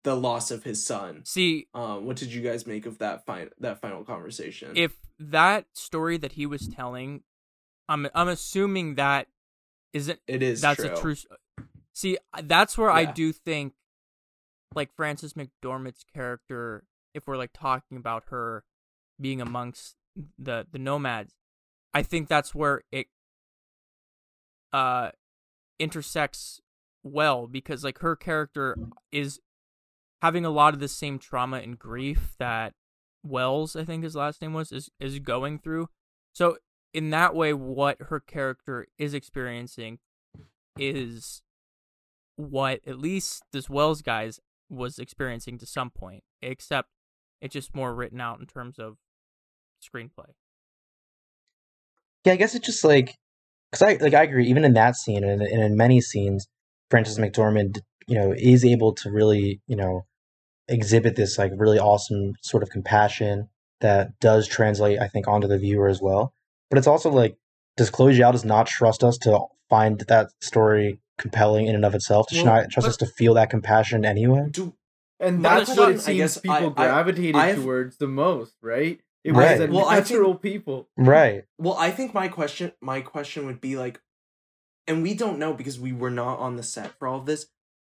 the loss of his son. See, Um, what did you guys make of that fine that final conversation? if that story that he was telling, I'm I'm assuming that isn't it is that's true. a true. See, that's where I do think, like Frances McDormand's character, if we're like talking about her being amongst the the nomads, I think that's where it uh intersects well because like her character is having a lot of the same trauma and grief that Wells, I think his last name was, is is going through. So in that way, what her character is experiencing is what at least this Wells guy's was experiencing to some point, except it's just more written out in terms of screenplay. Yeah, I guess it's just like because I like I agree. Even in that scene and, and in many scenes, Frances McDormand, you know, is able to really, you know, exhibit this like really awesome sort of compassion that does translate, I think, onto the viewer as well. But it's also like, does Chloe Zhao does not trust us to find that story compelling in and of itself? Does she Well, not trust but- us to feel that compassion anyway? Do And that's what it I seems guess, people I- I- gravitated I've- towards the most, right? It Right. was the Well, I think- natural people. Right. Well, I think my question my question would be like and we don't know because we were not on the set for all of this.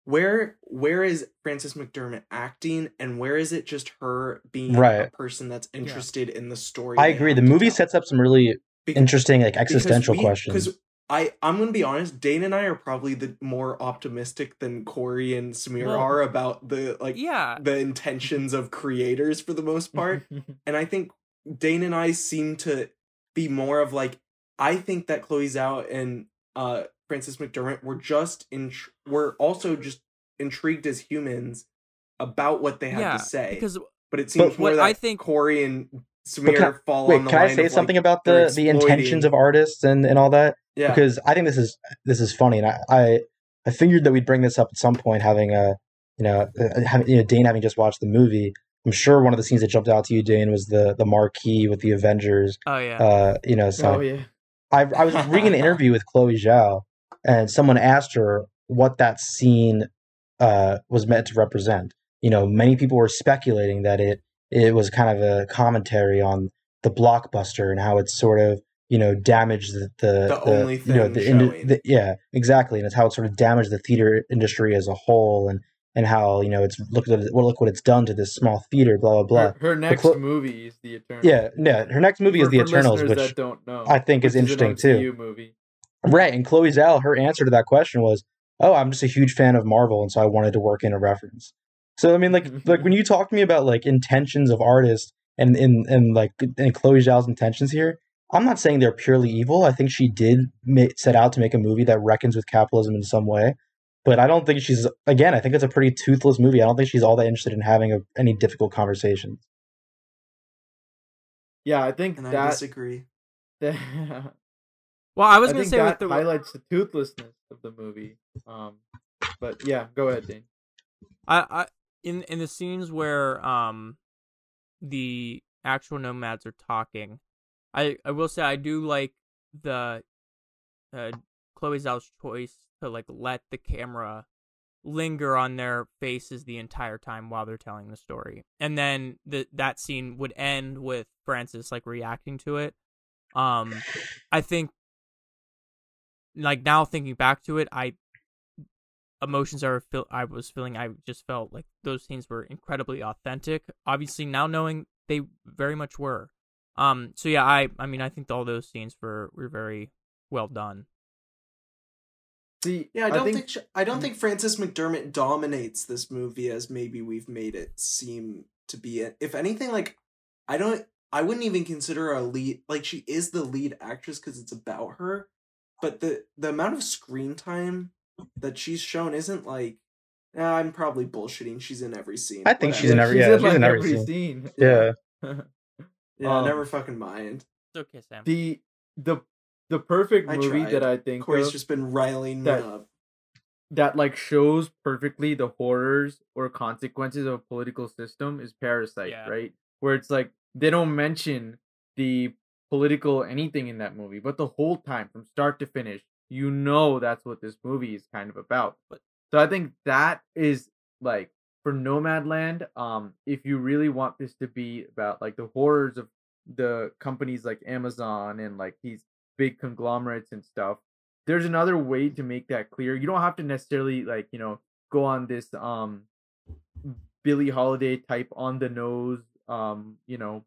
Where where is Frances McDermott acting and where is it just her being a person that's interested in the story? I agree. The movie tell? sets up some really Bec- interesting, like existential we- questions. Because I I'm gonna be honest, Dane and I are probably the more optimistic than Corey and Samir Well, are about the like yeah, the intentions of creators for the most part. and I think Dane and I seem to be more of like I think that Chloe Zhao and uh Frances McDermott. We're just in. We're also just intrigued as humans about what they have yeah, to say. because but it seems But more that I think- Corey and Samir can- fall Wait, on the can I say of, something like, about the the intentions of artists and and all that? Yeah, Because I think this is this is funny, and I I, I figured that we'd bring this up at some point, having a you know uh, having, you know Dane having just watched the movie. I'm sure one of the scenes that jumped out to you, Dane, was the the marquee with the Avengers. oh yeah, Uh, you know, so oh yeah. I, I was reading an interview with Chloe Zhao, and someone asked her what that scene uh, was meant to represent. You know, many people were speculating that it it was kind of a commentary on the blockbuster and how it's sort of you know damaged the the, The only you know the, indi- the yeah exactly, and it's how it sort of damaged the theater industry as a whole, and and how you know it's look at well look what it's done to this small theater, blah blah blah. Her, her next clo- movie is The Eternals. Yeah, yeah. Her next movie is The for Eternals, which that don't know, I think is an interesting too. Movie. Right, and Chloe Zhao, her answer to that question was, "Oh, I'm just a huge fan of Marvel, and so I wanted to work in a reference." So I mean, like, like when you talk to me about like intentions of artists and and and like and Chloe Zhao's intentions here, I'm not saying they're purely evil. I think she did ma- set out to make a movie that reckons with capitalism in some way, but I don't think she's again. I think it's a pretty toothless movie. I don't think she's all that interested in having a, any difficult conversations. Yeah, I think and I that. disagree. that well, I was I gonna say that with the highlights the toothlessness of the movie. Um, but yeah, go ahead, Dane. I, I in in the scenes where um the actual nomads are talking, I I will say I do like the uh Chloe Zhao's choice to like let the camera linger on their faces the entire time while they're telling the story. And then the that scene would end with Frances like reacting to it. Um I think like now thinking back to it, I emotions are feel- I was feeling, I just felt like those scenes were incredibly authentic. Obviously, now knowing they very much were. Um. So yeah, I I mean I think all those scenes were were very well done. See, Yeah, I don't think, think sh I don't think Frances McDermott dominates this movie as maybe we've made it seem to be. It. If anything, like I don't, I wouldn't even consider her a lead. Like she is the lead actress because it's about her, but the the amount of screen time that she's shown isn't like. eh, I'm probably bullshitting. She's in every scene. I think she's in whatever. every- yeah, she's in every scene. Yeah. Yeah, um, never fucking mind. It's okay, Sam. the the the perfect I movie tried. that I think Corey's of just been riling me that- up. that like shows perfectly the horrors or consequences of a political system is Parasite, Yeah. right? Where it's like they don't mention the political anything in that movie, but the whole time from start to finish, you know that's what this movie is kind of about. But- so I think that is like for Nomadland, um, if you really want this to be about like the horrors of the companies like Amazon and like these big conglomerates and stuff, there's another way to make that clear. You don't have to necessarily like, you know, go on this um Billie Holiday type on the nose, um, you know,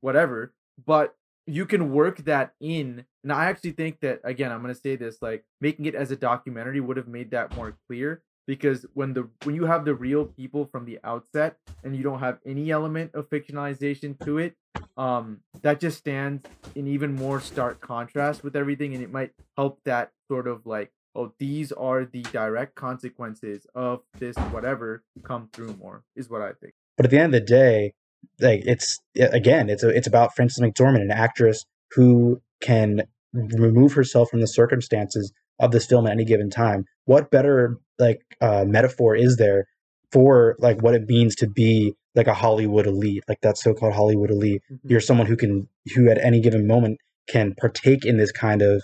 whatever. But you can work that in. And I actually think that again, I'm gonna say this, like making it as a documentary would have made that more clear because when the when you have the real people from the outset and you don't have any element of fictionalization to it, um, that just stands in even more stark contrast with everything, and it might help that sort of like, oh, these are the direct consequences of this whatever come through more is what I think. But at the end of the day, like it's again, it's a, it's about Frances McDormand, an actress who can remove herself from the circumstances of this film at any given time. What better like uh, metaphor is there for like what it means to be like a Hollywood elite, like that so-called Hollywood elite? You're someone who can who at any given moment can partake in this kind of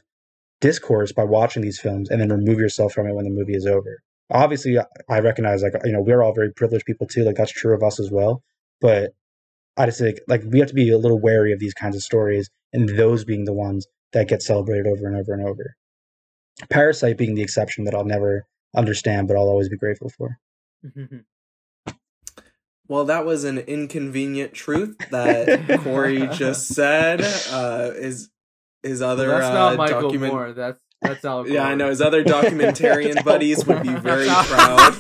discourse by watching these films and then remove yourself from it when the movie is over. Obviously, I recognize like you know we're all very privileged people too. Like that's true of us as well. But I just think like we have to be a little wary of these kinds of stories and those being the ones that get celebrated over and over and over. Parasite being the exception that I'll never understand, but I'll always be grateful for. Well, that was an inconvenient truth that Corey just said. Uh, his his other that's uh, not Michael document. Moore. That's that's Al. Yeah, I know his other documentarian buddies would be very proud.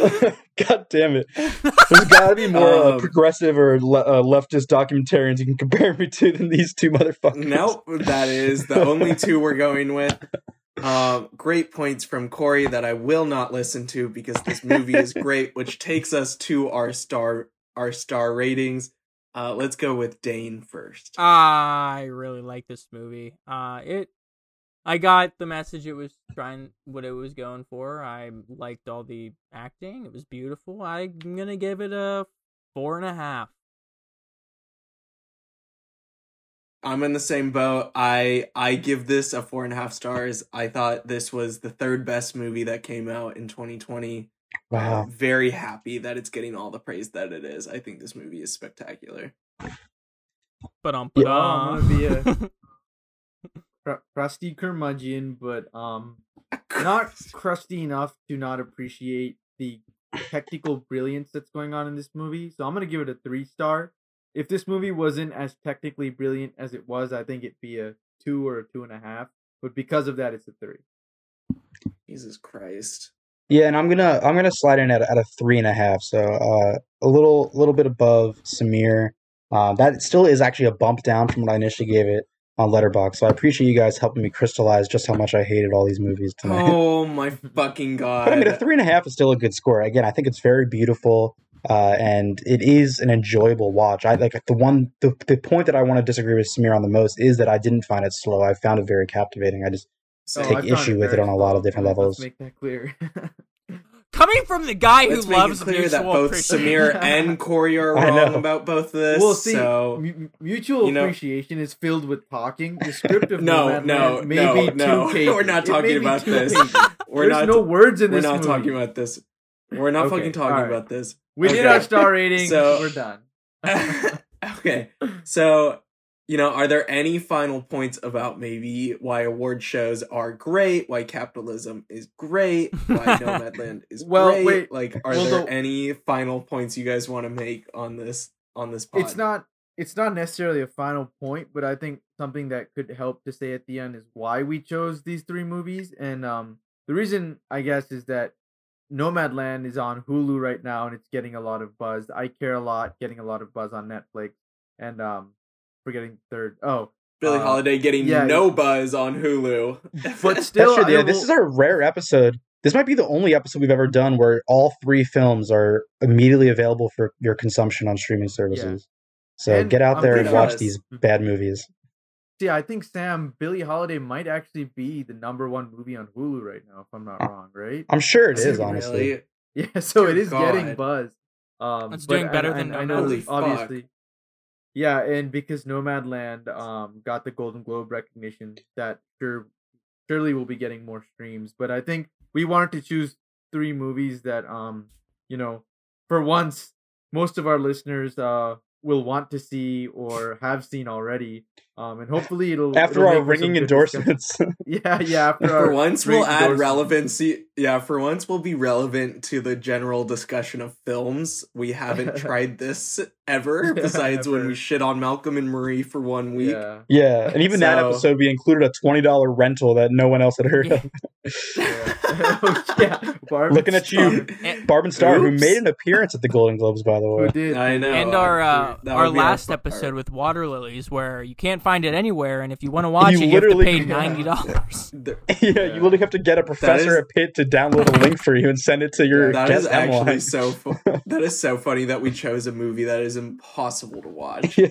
God damn it! There's got to be more uh, Um, progressive or le- uh, leftist documentarians you can compare me to than these two motherfuckers. Nope, that is the only two we're going with. Um, great points from Corey that I will not listen to because this movie is great, which takes us to our star our star ratings. Uh, let's go with Dane first. I really like this movie. Uh, it, I got the message it was trying, what it was going for. I liked all the acting. It was beautiful. I'm gonna give it a four and a half. I'm in the same boat. I I give this a four and a half stars. I thought this was the third best movie that came out in 2020. Wow. I'm very happy that it's getting all the praise that it is. I think this movie is spectacular. But um, Yeah, I'm gonna be a- Cr- crusty curmudgeon, but um, not crusty enough to not appreciate the technical brilliance that's going on in this movie. So I'm gonna give it a three star. If this movie wasn't as technically brilliant as it was, I think it'd be a two or a two and a half. But because of that, it's a three. Jesus Christ. Yeah, and I'm gonna I'm gonna slide in at, at a three and a half, so uh, a little little bit above Samir. Uh, that still is actually a bump down from what I initially gave it on Letterboxd. So I appreciate you guys helping me crystallize just how much I hated all these movies tonight. Oh my fucking god. but I mean, a three and a half is still a good score. Again, I think it's very beautiful, uh, and it is an enjoyable watch. I like the one the, the point that I want to disagree with Samir on the most is that I didn't find it slow. I found it very captivating. I just So take issue with it on a lot of different levels. make that clear. coming from the guy who let's make loves it clear that mutual both appreciation- Samir and Corey are wrong about both of this. well, see, so mu- mutual you know- appreciation is filled with talking. Descriptive No, no, may no, be no. pages. We're not talking about this. we're There's not no words in this. we're not movie. talking about this. We're not Okay, fucking talking alright. about this. We did our star rating. So- we're done. okay. So, you know, are there any final points about maybe why award shows are great, why capitalism is great, why Nomadland is Well, great? wait. Like, are Well, there the- any final points you guys want to make on this on this pod? it's not it's not necessarily a final point, but I think something that could help to say at the end is why we chose these three movies. And um the reason I guess is that Nomadland is on Hulu right now and it's getting a lot of buzz. I care a lot, getting a lot of buzz on Netflix. And um forgetting third oh Billie uh, Holiday getting yeah. no buzz on Hulu. but still true. Yeah, this is our rare episode. This might be the only episode we've ever done where all three films are immediately available for your consumption on streaming services. So And get out there and watch honest- these bad movies. See, I think Sam Billie Holiday might actually be the number one movie on Hulu right now, if I'm not wrong, right? I'm sure it Is is, honestly. really? Yeah, so Dear it is getting buzz. Um, It's doing better I, than I know, Holy fuck. Yeah, and because Nomadland um got the Golden Globe recognition, that sure surely will be getting more streams. But I think we wanted to choose three movies that um you know for once most of our listeners uh will want to see or have seen already. Um, and hopefully it'll After it'll our make for some ringing endorsements. Yeah, yeah. After For our once, we'll add endorsement. relevancy. Yeah, for once, we'll be relevant to the general discussion of films. We haven't tried this ever, besides when Ever. we shit on Malcolm and Marie for one week. Yeah. yeah, and even that episode, we included a twenty dollar rental that no one else had heard of. yeah. Oh, yeah. Barb Looking at you, And- Barb Star, who made an appearance at the Golden Globes, by the Who way. did? I know. and our I'm uh, our would be our last part. episode with water lilies, where you can't find it anywhere, and if you want to watch You it, you have to literally pay ninety dollars. Yeah, Yeah. you literally have to get a professor is- at Pitt to download a link for you and send it to your That guest is actually line. so. Fu- that is so funny that we chose a movie that is impossible to watch. Yeah.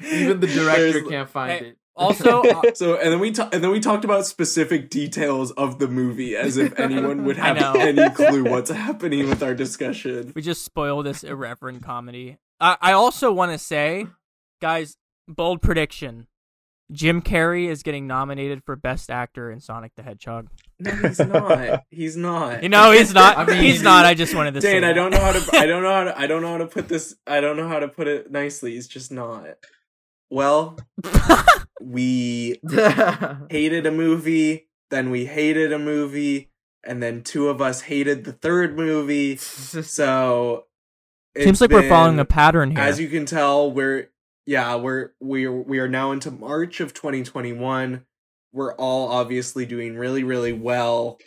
Even the director There's- can't find Hey, it. Also, uh, So and then we ta- and then we talked about specific details of the movie as if anyone would have any clue what's happening with our discussion. we just spoil this irreverent comedy. I, I also want to say, guys, bold prediction: Jim Carrey is getting nominated for Best Actor in Sonic the Hedgehog. No, he's not. He's not. You know, he's not. I mean- he's not. I just wanted to say. Dan, I don't know how to. I don't know how to. I don't know how to put this. I don't know how to put it nicely. He's just not. Well, we hated a movie, then we hated a movie, and then two of us hated the third movie. So it's Seems like we're following a pattern here. As you can tell, we're yeah, we're we're we are now into March of 2021. We're all obviously doing really really well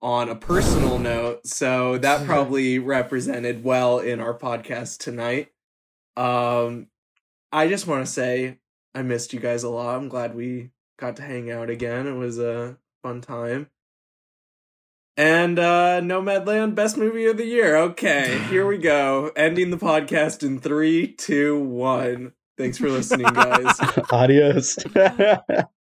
on a personal note, so that probably represented well in our podcast tonight. Um I just want to say I missed you guys a lot. I'm glad we got to hang out again. It was a fun time. And uh Nomadland best movie of the year. Okay, here we go. Ending the podcast in three, two, one. Thanks for listening, guys. Adios.